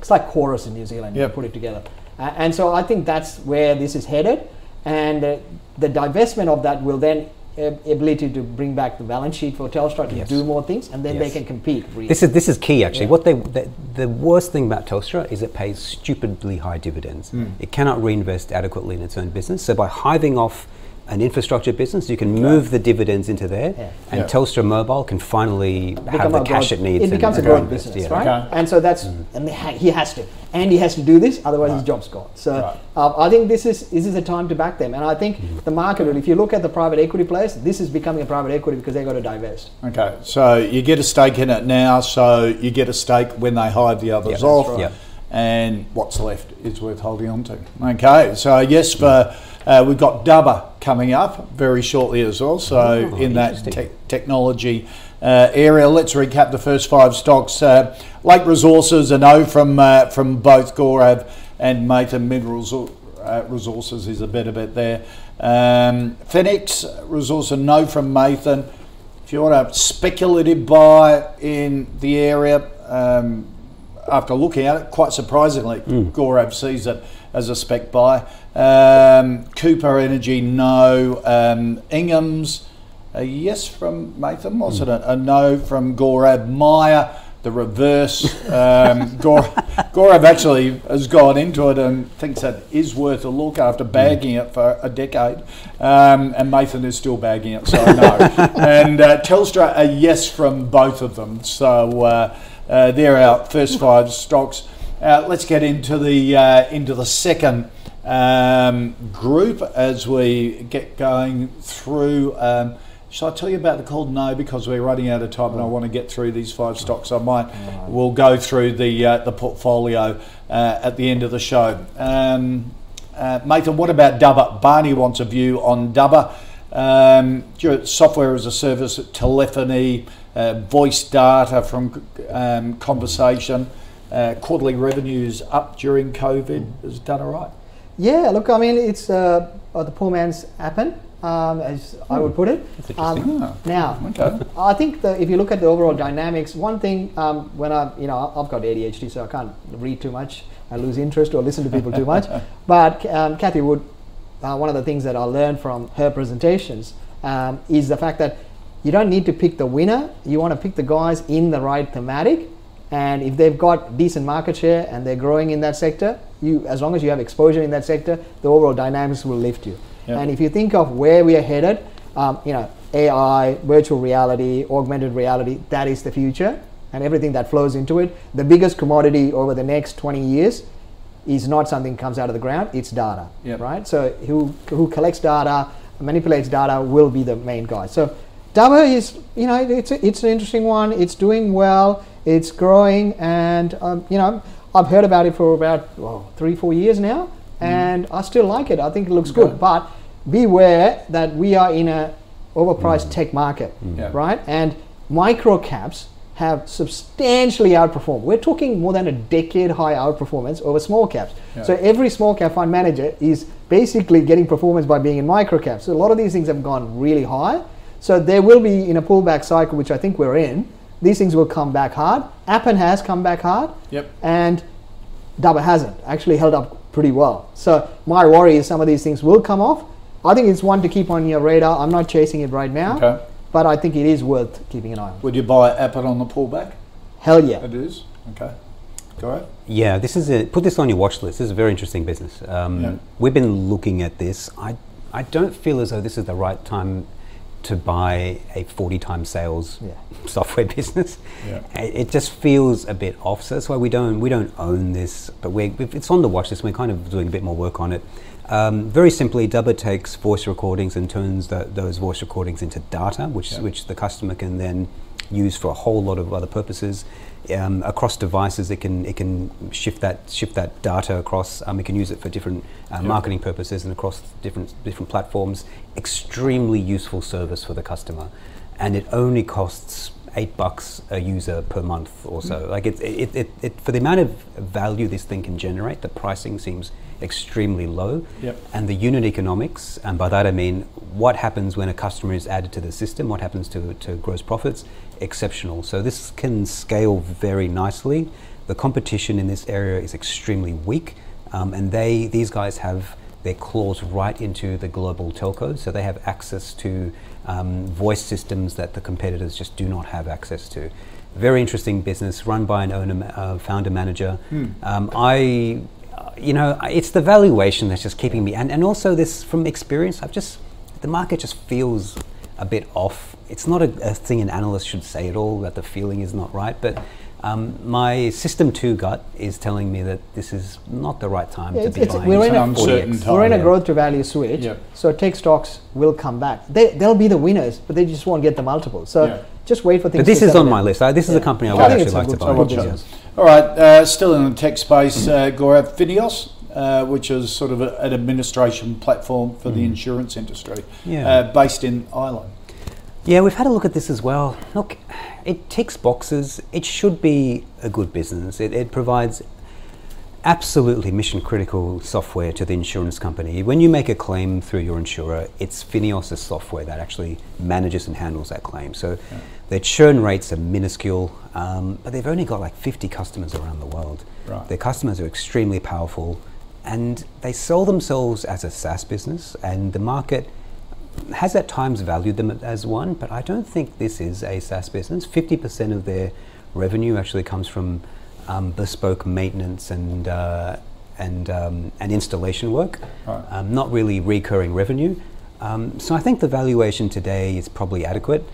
It's like Chorus in New Zealand. Yep. You put it together, uh, and so I think that's where this is headed, and uh, the divestment of that will then uh, ability to bring back the balance sheet for Telstra to Yes. do more things, and then they can compete. Really. This is this is key actually. Yeah. What they the, the worst thing about Telstra is it pays stupidly high dividends. Hmm. It cannot reinvest adequately in its own business. So by hiving off an infrastructure business, you can move the dividends into there, Yeah. and Yeah. Telstra Mobile can finally have the cash growth- it needs. It and- becomes a and growth invest, business, yeah. right? Okay. And so that's and he has to, and he has to do this, otherwise his job's gone. So Right. um, I think this is this is a time to back them, and I think the market. will- If you look at the private equity players, this is becoming a private equity because they have got to divest. Okay, so you get a stake in it now, so you get a stake when they hive the others Yeah, off, that's right. Yeah. And what's left is worth holding on to. Okay, so yes, for uh, we've got Dubber coming up very shortly as well. So Oh, in that te- technology uh, area, let's recap the first five stocks. Uh, Lake Resources, a no from uh, from both Gaurav and Mathan Minerals uh, Resources is a better bet there. Um, Fenix Resource, a no from Mathan. If you want a speculative buy in the area, um, after looking at it, quite surprisingly, Gaurav sees it as a spec buy. Um, Cooper Energy, no. Um, Ingham's, a yes from Mathan, wasn't it? A no from Gaurav. Myer, the reverse. Um, Gor- Gaurav actually has gone into it and thinks that is worth a look after bagging it for a decade. Um, and Mathan is still bagging it, so no. and uh, Telstra, a yes from both of them. So uh, uh, they're our first five stocks. Uh, let's get into the uh, into the second um, group as we get going through. Um, shall I tell you about the call? No, because we're running out of time, and I want to get through these five stocks. I might. We'll go through the uh, the portfolio uh, at the end of the show. Um, uh, Mathan, what about Dubber? Barney wants a view on Dubber. Um, software as a service, telephony, uh, voice data from um, conversation. Uh, quarterly revenues up during COVID. Has done all right? Yeah, look, I mean, it's uh, the poor man's Appen, um, as I would put it. Um, Ah, now, okay. I think the, if you look at the overall dynamics, one thing um, when I, you know, I've got ADHD, so I can't read too much. I lose interest or listen to people too much. But um, Cathie Wood, uh, one of the things that I learned from her presentations um, is the fact that you don't need to pick the winner. You want to pick the guys in the right thematic. And if they've got decent market share and they're growing in that sector, you as long as you have exposure in that sector, the overall dynamics will lift you. Yeah. And if you think of where we are headed, um, you know, AI, virtual reality, augmented reality, that is the future, and everything that flows into it. The biggest commodity over the next 20 years is not something that comes out of the ground; it's data, Yep. right? So who who collects data, manipulates data, will be the main guy. So Dubber is, you know, it's a, it's an interesting one. It's doing well. It's growing, and um, you know, I've heard about it for about well, three, four years now, and I still like it. I think it looks Okay. good, but beware that we are in a overpriced tech market, Yeah. right? And micro caps have substantially outperformed. We're talking more than a decade high outperformance over small caps. Yeah. So every small cap fund manager is basically getting performance by being in micro caps. So a lot of these things have gone really high. So there will be in a pullback cycle, which I think we're in. These things will come back hard. Appen has come back hard, Yep. and Dubber hasn't actually held up pretty well. So my worry is some of these things will come off. I think it's one to keep on your radar. I'm not chasing it right now, Okay. But I think it is worth keeping an eye on. Would you buy Appen on the pullback? Hell yeah. It is. Okay. Go ahead. Yeah, this is a, put this on your watch list. This is a very interesting business. Um, Yeah. We've been looking at this. I, I don't feel as though this is the right time to buy a 40 times sales Yeah. software business. Yeah. It, just feels a bit off. So that's why we don't we don't own this, but we it's on the watch list. We're kind of doing a bit more work on it. Um, very simply, Dubber takes voice recordings and turns tho- those voice recordings into data, which Yeah. which the customer can then use for a whole lot of other purposes. Um, across devices, it can it can shift that shift that data across. Um, it can use it for different uh, marketing purposes and across different different platforms. Extremely useful service for the customer, and it only costs eight bucks a user per month or so. Like it, it, it, it, for the amount of value this thing can generate, the pricing seems extremely low. Yep. And the unit economics, and by that I mean what happens when a customer is added to the system, what happens to, to gross profits, exceptional. So this can scale very nicely. The competition in this area is extremely weak, um, and they these guys have their claws right into the global telcos, so they have access to um, voice systems that the competitors just do not have access to. Very interesting business run by an owner, uh, founder manager. Um, I, you know, it's the valuation that's just keeping me, and, and also this from experience. I've just the market just feels a bit off. It's not a, a thing an analyst should say at all that the feeling is not right, but. Um, my system two gut is telling me that this is not the right time Yeah, to it's- be it's- buying. we're in a- It's an uncertain 40X. time. We're in a growth to value switch, Yep. so tech stocks will come back. They, they'll be the winners, but they just won't get the multiple. So Yeah. just wait for things. To. But this to is on my list. I, this is a company I I would actually like to buy. a good Watch business. it. All right, uh, still in the tech space, uh, Gaurav Fineos, uh, which is sort of a, an administration platform for the insurance industry, Yeah. uh, based in Ireland. Yeah, we've had a look at this as well. Look, it ticks boxes. It should be a good business. It, it provides absolutely mission critical software to the insurance company. When you make a claim through your insurer, it's Fineos' software that actually manages and handles that claim. So their churn rates are minuscule, um, but they've only got like 50 customers around the world. Right. Their customers are extremely powerful. and they sell themselves as a SaaS business, and the market has at times valued them as one, but I don't think this is a SaaS business. 50% of their revenue actually comes from um, bespoke maintenance and uh, and um, and installation work, Right. um, not really recurring revenue. Um, so I think the valuation today is probably adequate.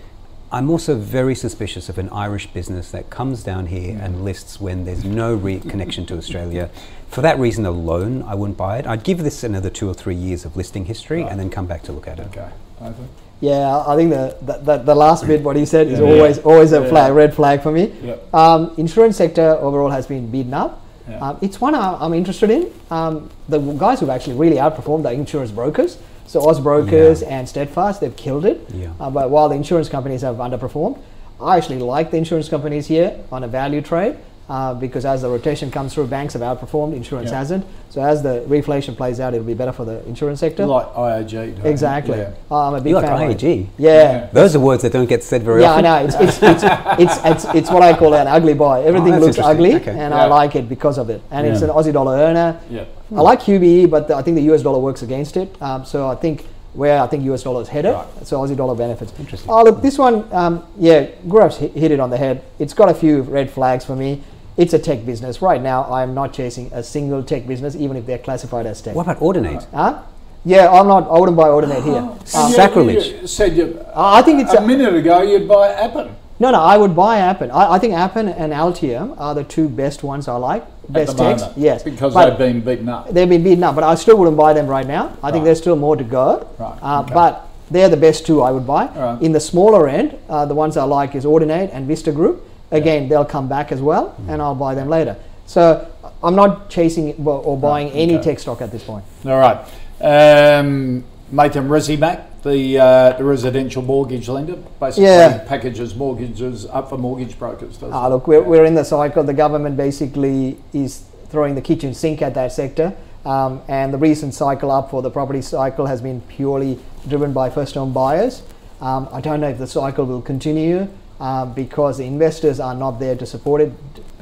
I'm also very suspicious of an Irish business that comes down here and lists when there's no re- connection to Australia. For that reason alone, I wouldn't buy it. I'd give this another two or three years of listing history and then come back to look at it. Okay. Mathan? Yeah, I think the, the, the, the last bit what he said is Yeah. always always a Yeah. flag, red flag for me. Yep. Um, insurance sector overall has been beaten up. Yeah. Um, it's one I- I'm interested in. Um, the guys who've actually really outperformed are insurance brokers. So Austbrokers Yeah. and Steadfast, they've killed it. Yeah. Uh, but while the insurance companies have underperformed, I actually like the insurance companies here on a value trade uh, because as the rotation comes through, banks have outperformed, insurance Yeah. hasn't. So as the reflation plays out, it'll be better for the insurance sector. Like IAG. exactly. Yeah. I'm a big You like fan. of it. IAG? Yeah. Those are words that don't get said very often. Yeah, I know. It's, it's, it's, it's, it's, it's what I call an ugly buy. Everything that's looks ugly, Okay. and Yeah. I like it because of it. And it's an Aussie dollar earner. Yeah. I like QBE, but the, I think the US dollar works against it. Um, so I think where I think US dollar is headed, Right. so Aussie dollar benefits. Interesting. Oh, look, this one, um, yeah, Gaurav's hit, hit it on the head. It's got a few red flags for me. It's a tech business. Right now, I'm not chasing a single tech business, even if they're classified as tech. What about Audinate? Huh? Yeah, I'm not. I wouldn't buy Audinate here. And Um, Sacrilege. You said you, I think it's a, a- minute ago you'd buy Appen. No, no, I would buy Appen. I, I think Appen and Altium are the two best ones I like. Best at the techs, moment, yes. Because But they've been beaten up. they've been beaten up, but I still wouldn't buy them right now. I think there's still more to go. Right, Uh, okay. But they're the best two I would buy. Right. In the smaller end, uh, the ones I like is Audinate and Vista Group. Again, they'll come back as well, Mm. and I'll buy them later. So I'm not chasing or buying any okay. tech stock at this point. All right. Um, Mathan Resimac, the uh, the residential mortgage lender, basically Yeah. packages mortgages up for mortgage brokers. doesn't Ah, look, we're, we're in the cycle. The government basically is throwing the kitchen sink at that sector. Um, and the recent cycle up for the property cycle has been purely driven by first home buyers. Um, I don't know if the cycle will continue uh, because the investors are not there to support it.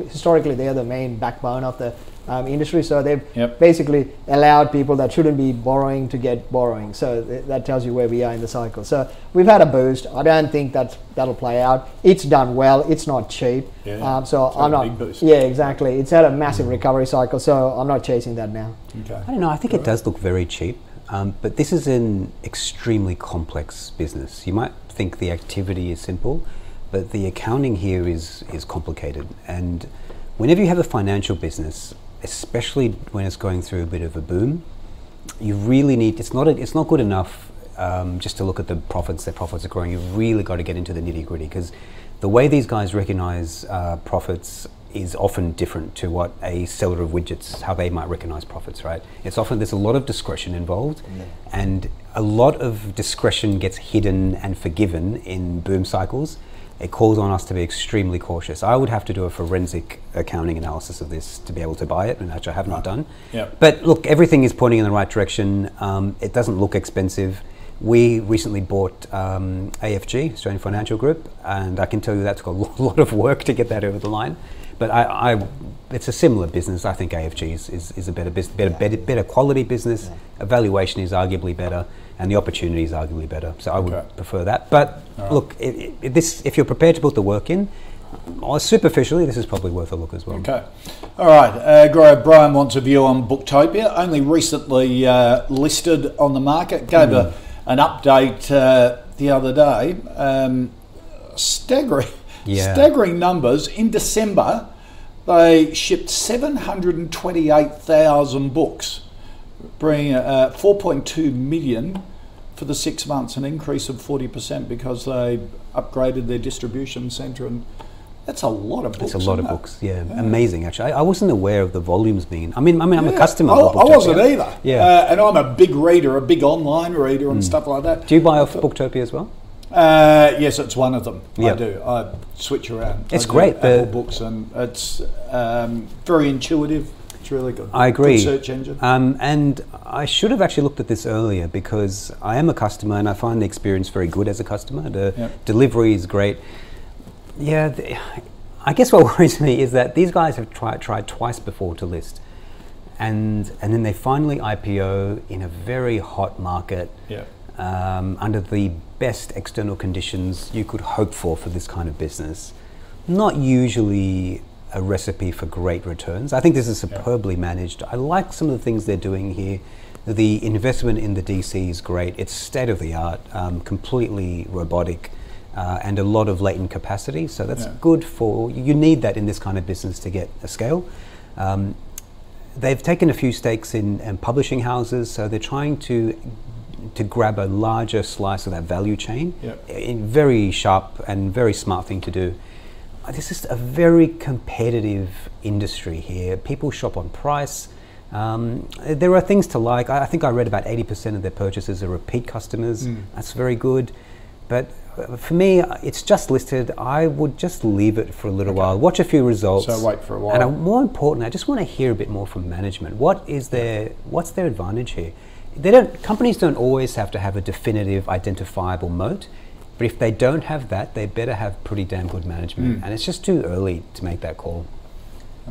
Historically, they're the main backbone of the um, industry, so they've Yep. basically allowed people that shouldn't be borrowing to get borrowing. So th- that tells you where we are in the cycle. So we've had a boost. I don't think that that'll play out. It's done well. It's not cheap. Yeah, Um, so it's I'm a not. big boost. Yeah, exactly. It's had a massive recovery cycle. So I'm not chasing that now. Okay. I don't know. I think it does look very cheap, um, but this is an extremely complex business. You might think the activity is simple, but the accounting here is is complicated. And whenever you have a financial business, especially when it's going through a bit of a boom, you really need. It's not. A, it's not good enough um, just to look at the profits. Their profits are growing. You've really got to get into the nitty gritty because the way these guys recognize uh, profits is often different to what a seller of widgets how they might recognize profits. Right? It's often there's a lot of discretion involved, and a lot of discretion gets hidden and forgiven in boom cycles. It calls on us to be extremely cautious. I would have to do a forensic accounting analysis of this to be able to buy it, and which I have not done. Yep. But look, everything is pointing in the right direction. Um, it doesn't look expensive. We recently bought um, AFG, Australian Financial Group, and I can tell you that took a lot of work to get that over the line. But I, I it's a similar business. I think AFG is, is, is a better, bus- better, better, better quality business. Evaluation is arguably better, and the opportunity is arguably better. So I would Okay. prefer that. But look, it, it, this if you're prepared to put the work in, or superficially, this is probably worth a look as well. Okay. All right. Uh, Graham Brian wants a view on Booktopia. Only recently uh, listed on the market. Gave a, an update uh, the other day. Um, staggering, Yeah. staggering numbers. In December, they shipped 728,000 books, bringing uh, 4.2 million for the six months, an increase of 40% because they upgraded their distribution centre and that's a lot of books. It's a lot of it? books. Yeah, amazing. Actually, I, I wasn't aware of the volumes being. I mean, I mean, I'm a customer. I, I wasn't either. Yeah. Uh, and I'm a big reader, a big online reader, Hmm. and stuff like that. Do you buy off Booktopia as well? Uh, yes, it's one of them. I do. I switch around. It's great, Apple books, and it's um, very intuitive. It's really good. I agree. Good search engine. Um, and I should have actually looked at this earlier because I am a customer and I find the experience very good as a customer. The Yeah. delivery is great. Yeah, the, I guess what worries me is that these guys have tried tried twice before to list, and and then they finally IPO in a very hot market. Yeah. Um, under the best external conditions you could hope for for this kind of business. Not usually a recipe for great returns. I think this is superbly managed. I like some of the things they're doing here. The investment in the DC is great. It's state of the art, um, completely robotic, uh, and a lot of latent capacity. So that's Yeah. good for you. Need that in this kind of business to get a scale. Um, they've taken a few stakes in, in publishing houses, so they're trying to to grab a larger slice of that value chain. Yep. Very sharp and very smart thing to do. Uh, This is a very competitive industry here. People shop on price. Um, there are things to like. I, I think I read about 80% of their purchases are repeat customers. Mm. That's very good. But uh, for me, it's just listed. I would just leave it for a little while, watch a few results. So wait for a while. And uh, more importantly, I just want to hear a bit more from management. What is their what's their advantage here? They don't companies don't always have to have a definitive, identifiable moat. But if they don't have that, they better have pretty damn good management. Mm. And it's just too early to make that call.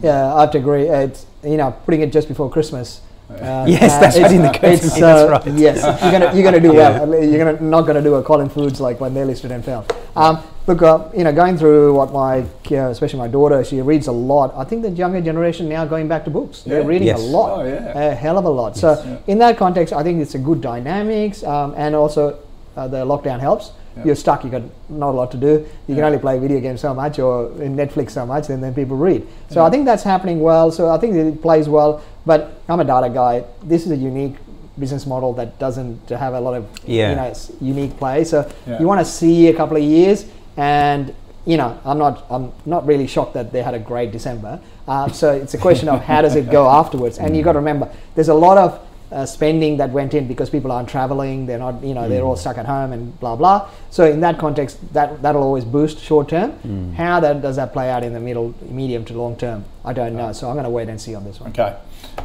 Yeah, I have to agree. It's you know putting it just before Christmas. Uh, Yes, that's right in the curtain, it's, that's uh, right. Yes, you're gonna you're gonna do Yeah. well. You're gonna not gonna do a Collins Foods like when they listed and fell. Um, look, uh, you know, going through what my, uh, especially my daughter, she reads a lot. I think the younger generation now going back to books. They're reading Yes. a lot, Oh, yeah. a hell of a lot. So Yeah. in that context, I think it's a good dynamics, um, and also uh, the lockdown helps. Yeah. You're stuck. You got not a lot to do. You can only play video games so much, or in Netflix so much, and then people read. So. I think that's happening well. So I think it plays well. But I'm a data guy. This is a unique business model that doesn't have a lot of Yeah. you know unique play. So Yeah. you want to see a couple of years, and you know I'm not I'm not really shocked that they had a great December. Uh, so it's a question of how does it go afterwards. And you got to remember, there's a lot of uh, spending that went in because people aren't traveling. They're not you know they're all stuck at home and blah blah. So in that context, that that'll always boost short term. How that does that play out in the middle, medium to long term? I don't know. So I'm going to wait and see on this one. Okay.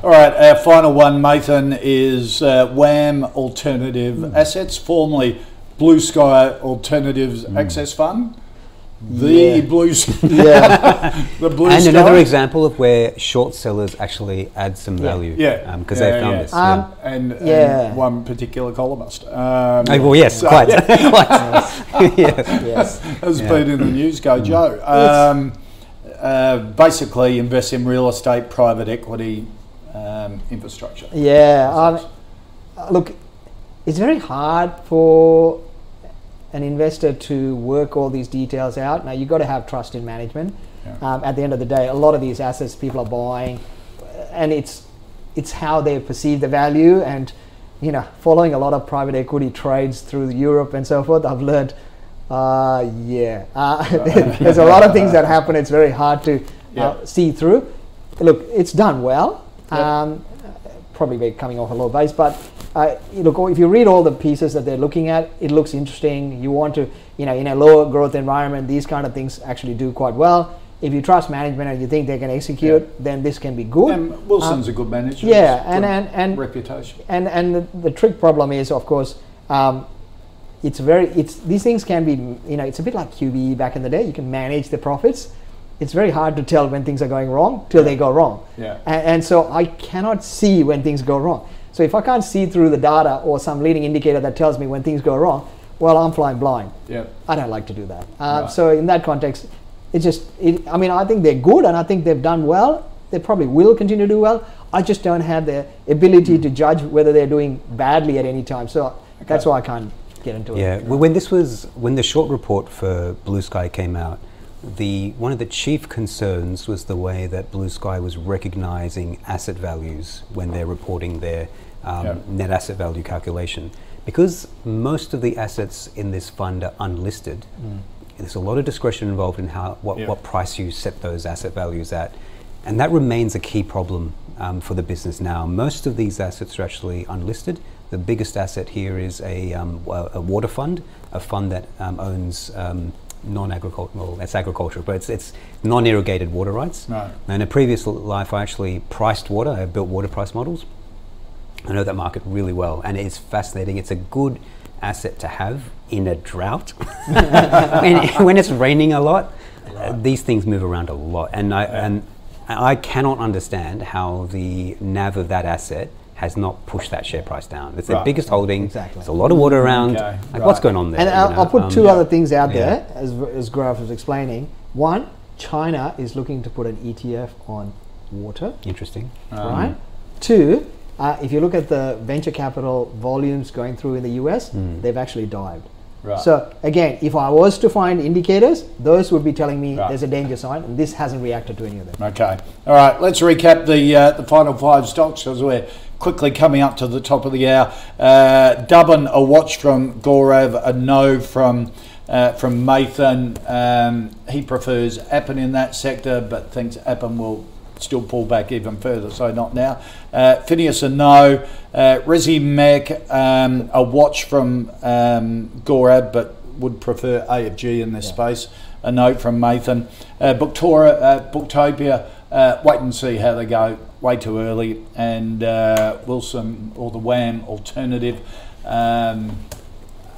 All right, our final one, Mathan, is uh, WAM Alternative Hmm. Assets, formerly Blue Sky Alternatives Access Fund. The Yeah. Blue, S- Yeah. the Blue and Sky. another example of where short sellers actually add some value. Yeah, Because yeah, they've found yeah. this. Um, yeah. and, and Yeah. one particular columnist. Um, Oh, well, yes, so- quite. quite. yeah. yes. has Yeah. been in the news. Go, Mm. Joe. Um, uh, basically, invest in real estate, private equity, um, infrastructure. Yeah. Um, look, it's very hard for an investor to work all these details out. Now, you've got to have trust in management. Yeah. Um, at the end of the day, a lot of these assets people are buying, and it's it's how they perceive the value. And you know, following a lot of private equity trades through Europe and so forth, I've learned. Uh, yeah, uh, there's a lot of things that happen. It's very hard to Yeah. uh, see through. Look, it's done well. Yep. Um, probably be coming off a low base, but uh, look if you read all the pieces that they're looking at, it looks interesting. You want to, you know, in a lower growth environment, these kind of things actually do quite well. If you trust management and you think they can execute, then this can be good. And Wilson's a good manager. yeah, and- and- and- reputation. and and the, the trick problem is, of course, um, it's very it's these things can be you know it's a bit like QBE back in the day. You can manage the profits. It's very hard to tell when things are going wrong till they go wrong. Yeah. And, and so I cannot see when things go wrong. So if I can't see through the data or some leading indicator that tells me when things go wrong, well, I'm flying blind. Yeah. I don't like to do that. Uh, Right. So in that context, it's just, it, I mean, I think they're good and I think they've done well. They probably will continue to do well. I just don't have the ability to judge whether they're doing badly at any time. So that's why I can't get into Yeah, it. well, when this was when the short report for Blue Sky came out, the one of the chief concerns was the way that Blue Sky was recognizing asset values when they're reporting their um, Yeah. net asset value calculation, because most of the assets in this fund are unlisted. There's a lot of discretion involved in how what, Yeah. what price you set those asset values at, and that remains a key problem um, for the business now. Most of these assets are actually unlisted. The biggest asset here is a, um, a water fund, a fund that um, owns um, non-agricultural, well, it's agriculture, but it's, it's non-irrigated water rights. Right. Now, in a previous life, I actually priced water. I built water price models. I know that market really well, and it's fascinating. It's a good asset to have in a drought. when, when it's raining a lot, uh, these things move around a lot. And I, and I cannot understand how the NAV of that asset has not pushed that share price down. It's Right. the biggest holding. Exactly. There's a lot of water around. Okay, Like, what's going on there? And I'll. I'll put Um, two yeah. other things out Yeah. there, as, as Gaurav was explaining. One, China is looking to put an ETF on water, Interesting. right? Two, uh, if you look at the venture capital volumes going through in the US, Hmm. they've actually dived. Right. So again, if I was to find indicators, those would be telling me Right. there's a danger sign, and this hasn't reacted to any of them. Okay. All right. Let's recap the uh, the final five stocks as we're quickly coming up to the top of the hour. Uh, Dubber, a watch from Gaurav, a no from uh, from Mathan. Um, he prefers Appen in that sector, but thinks Appen will still pull back even further, so not now. Uh, Fineos, a no. Uh, Resimac, um, a watch from um, Gaurav, but would prefer AFG in this space. A note from Mathan. Uh, Booktora, uh, Booktopia, uh, wait and see how they go. Way too early. And uh, Wilson or the WAM alternative. Um,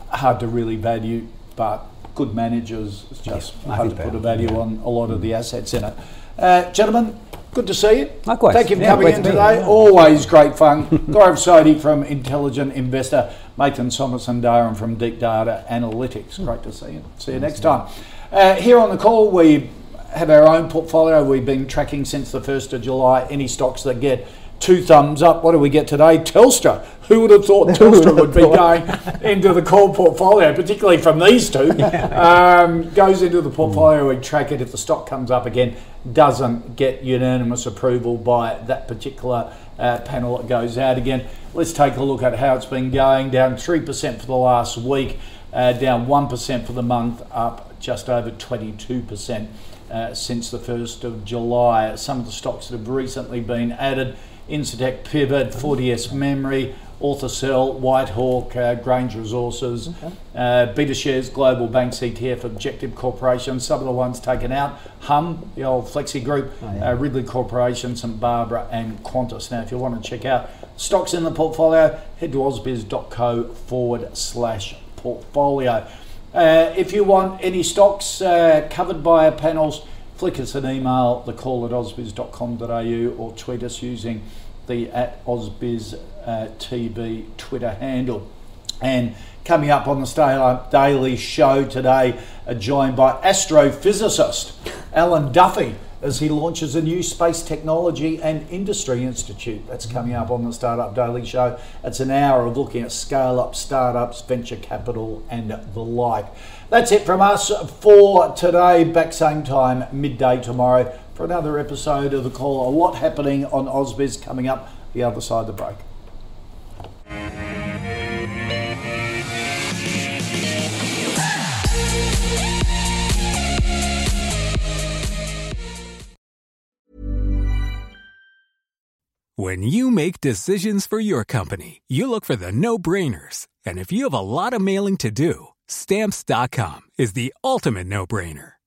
hard to really value, but good managers. It's just I hard to put a value yeah. on a lot of the assets in it. Uh, gentlemen, good to see you. Likewise. Thank you for Yeah, coming in to today. Always great fun. Gaurav Sodhi from Intelligent Investor, Mathan Somasundaram from Deep Data Analytics. Great to see you. See you next time. Uh, here on the call, we have our own portfolio we've been tracking since the 1st of July. Any stocks that get two thumbs up. What do we get today? Telstra. Who would have thought Telstra would be going into the core portfolio, particularly from these two? Um, goes into the portfolio, we track it. If the stock comes up again, doesn't get unanimous approval by that particular uh, panel, that goes out again. Let's take a look at how it's been going. Down 3% for the last week, uh, down 1% for the month, up just over 22% uh, since the 1st of July. Some of the stocks that have recently been added Incitec Pivot, 4DS Memory, Orthocell, Whitehawk, uh, Grange Resources, uh, Beta Shares, Global Bank ETF, Objective Corporation, some of the ones taken out, Humm, the old Flexi Group, uh, Ridley Corporation, St Barbara, and Qantas. Now, if you want to check out stocks in the portfolio, head to ausbiz.co forward slash portfolio. Uh, if you want any stocks uh, covered by our panels, flick us an email, the call at ausbiz.com.au, or tweet us using the at Ausbiz uh, TV Twitter handle. And coming up on the Stay Daily show today, uh, joined by astrophysicist Alan Duffy as he launches a new space technology and industry institute. That's coming up on the Startup Daily Show. It's an hour of looking at scale up startups, venture capital, and the like. That's it from us for today. Back same time, midday tomorrow, for another episode of The Call. A lot happening on Ausbiz coming up the other side of the break. When you make decisions for your company, you look for the no brainers. And if you have a lot of mailing to do, stamps.com is the ultimate no brainer.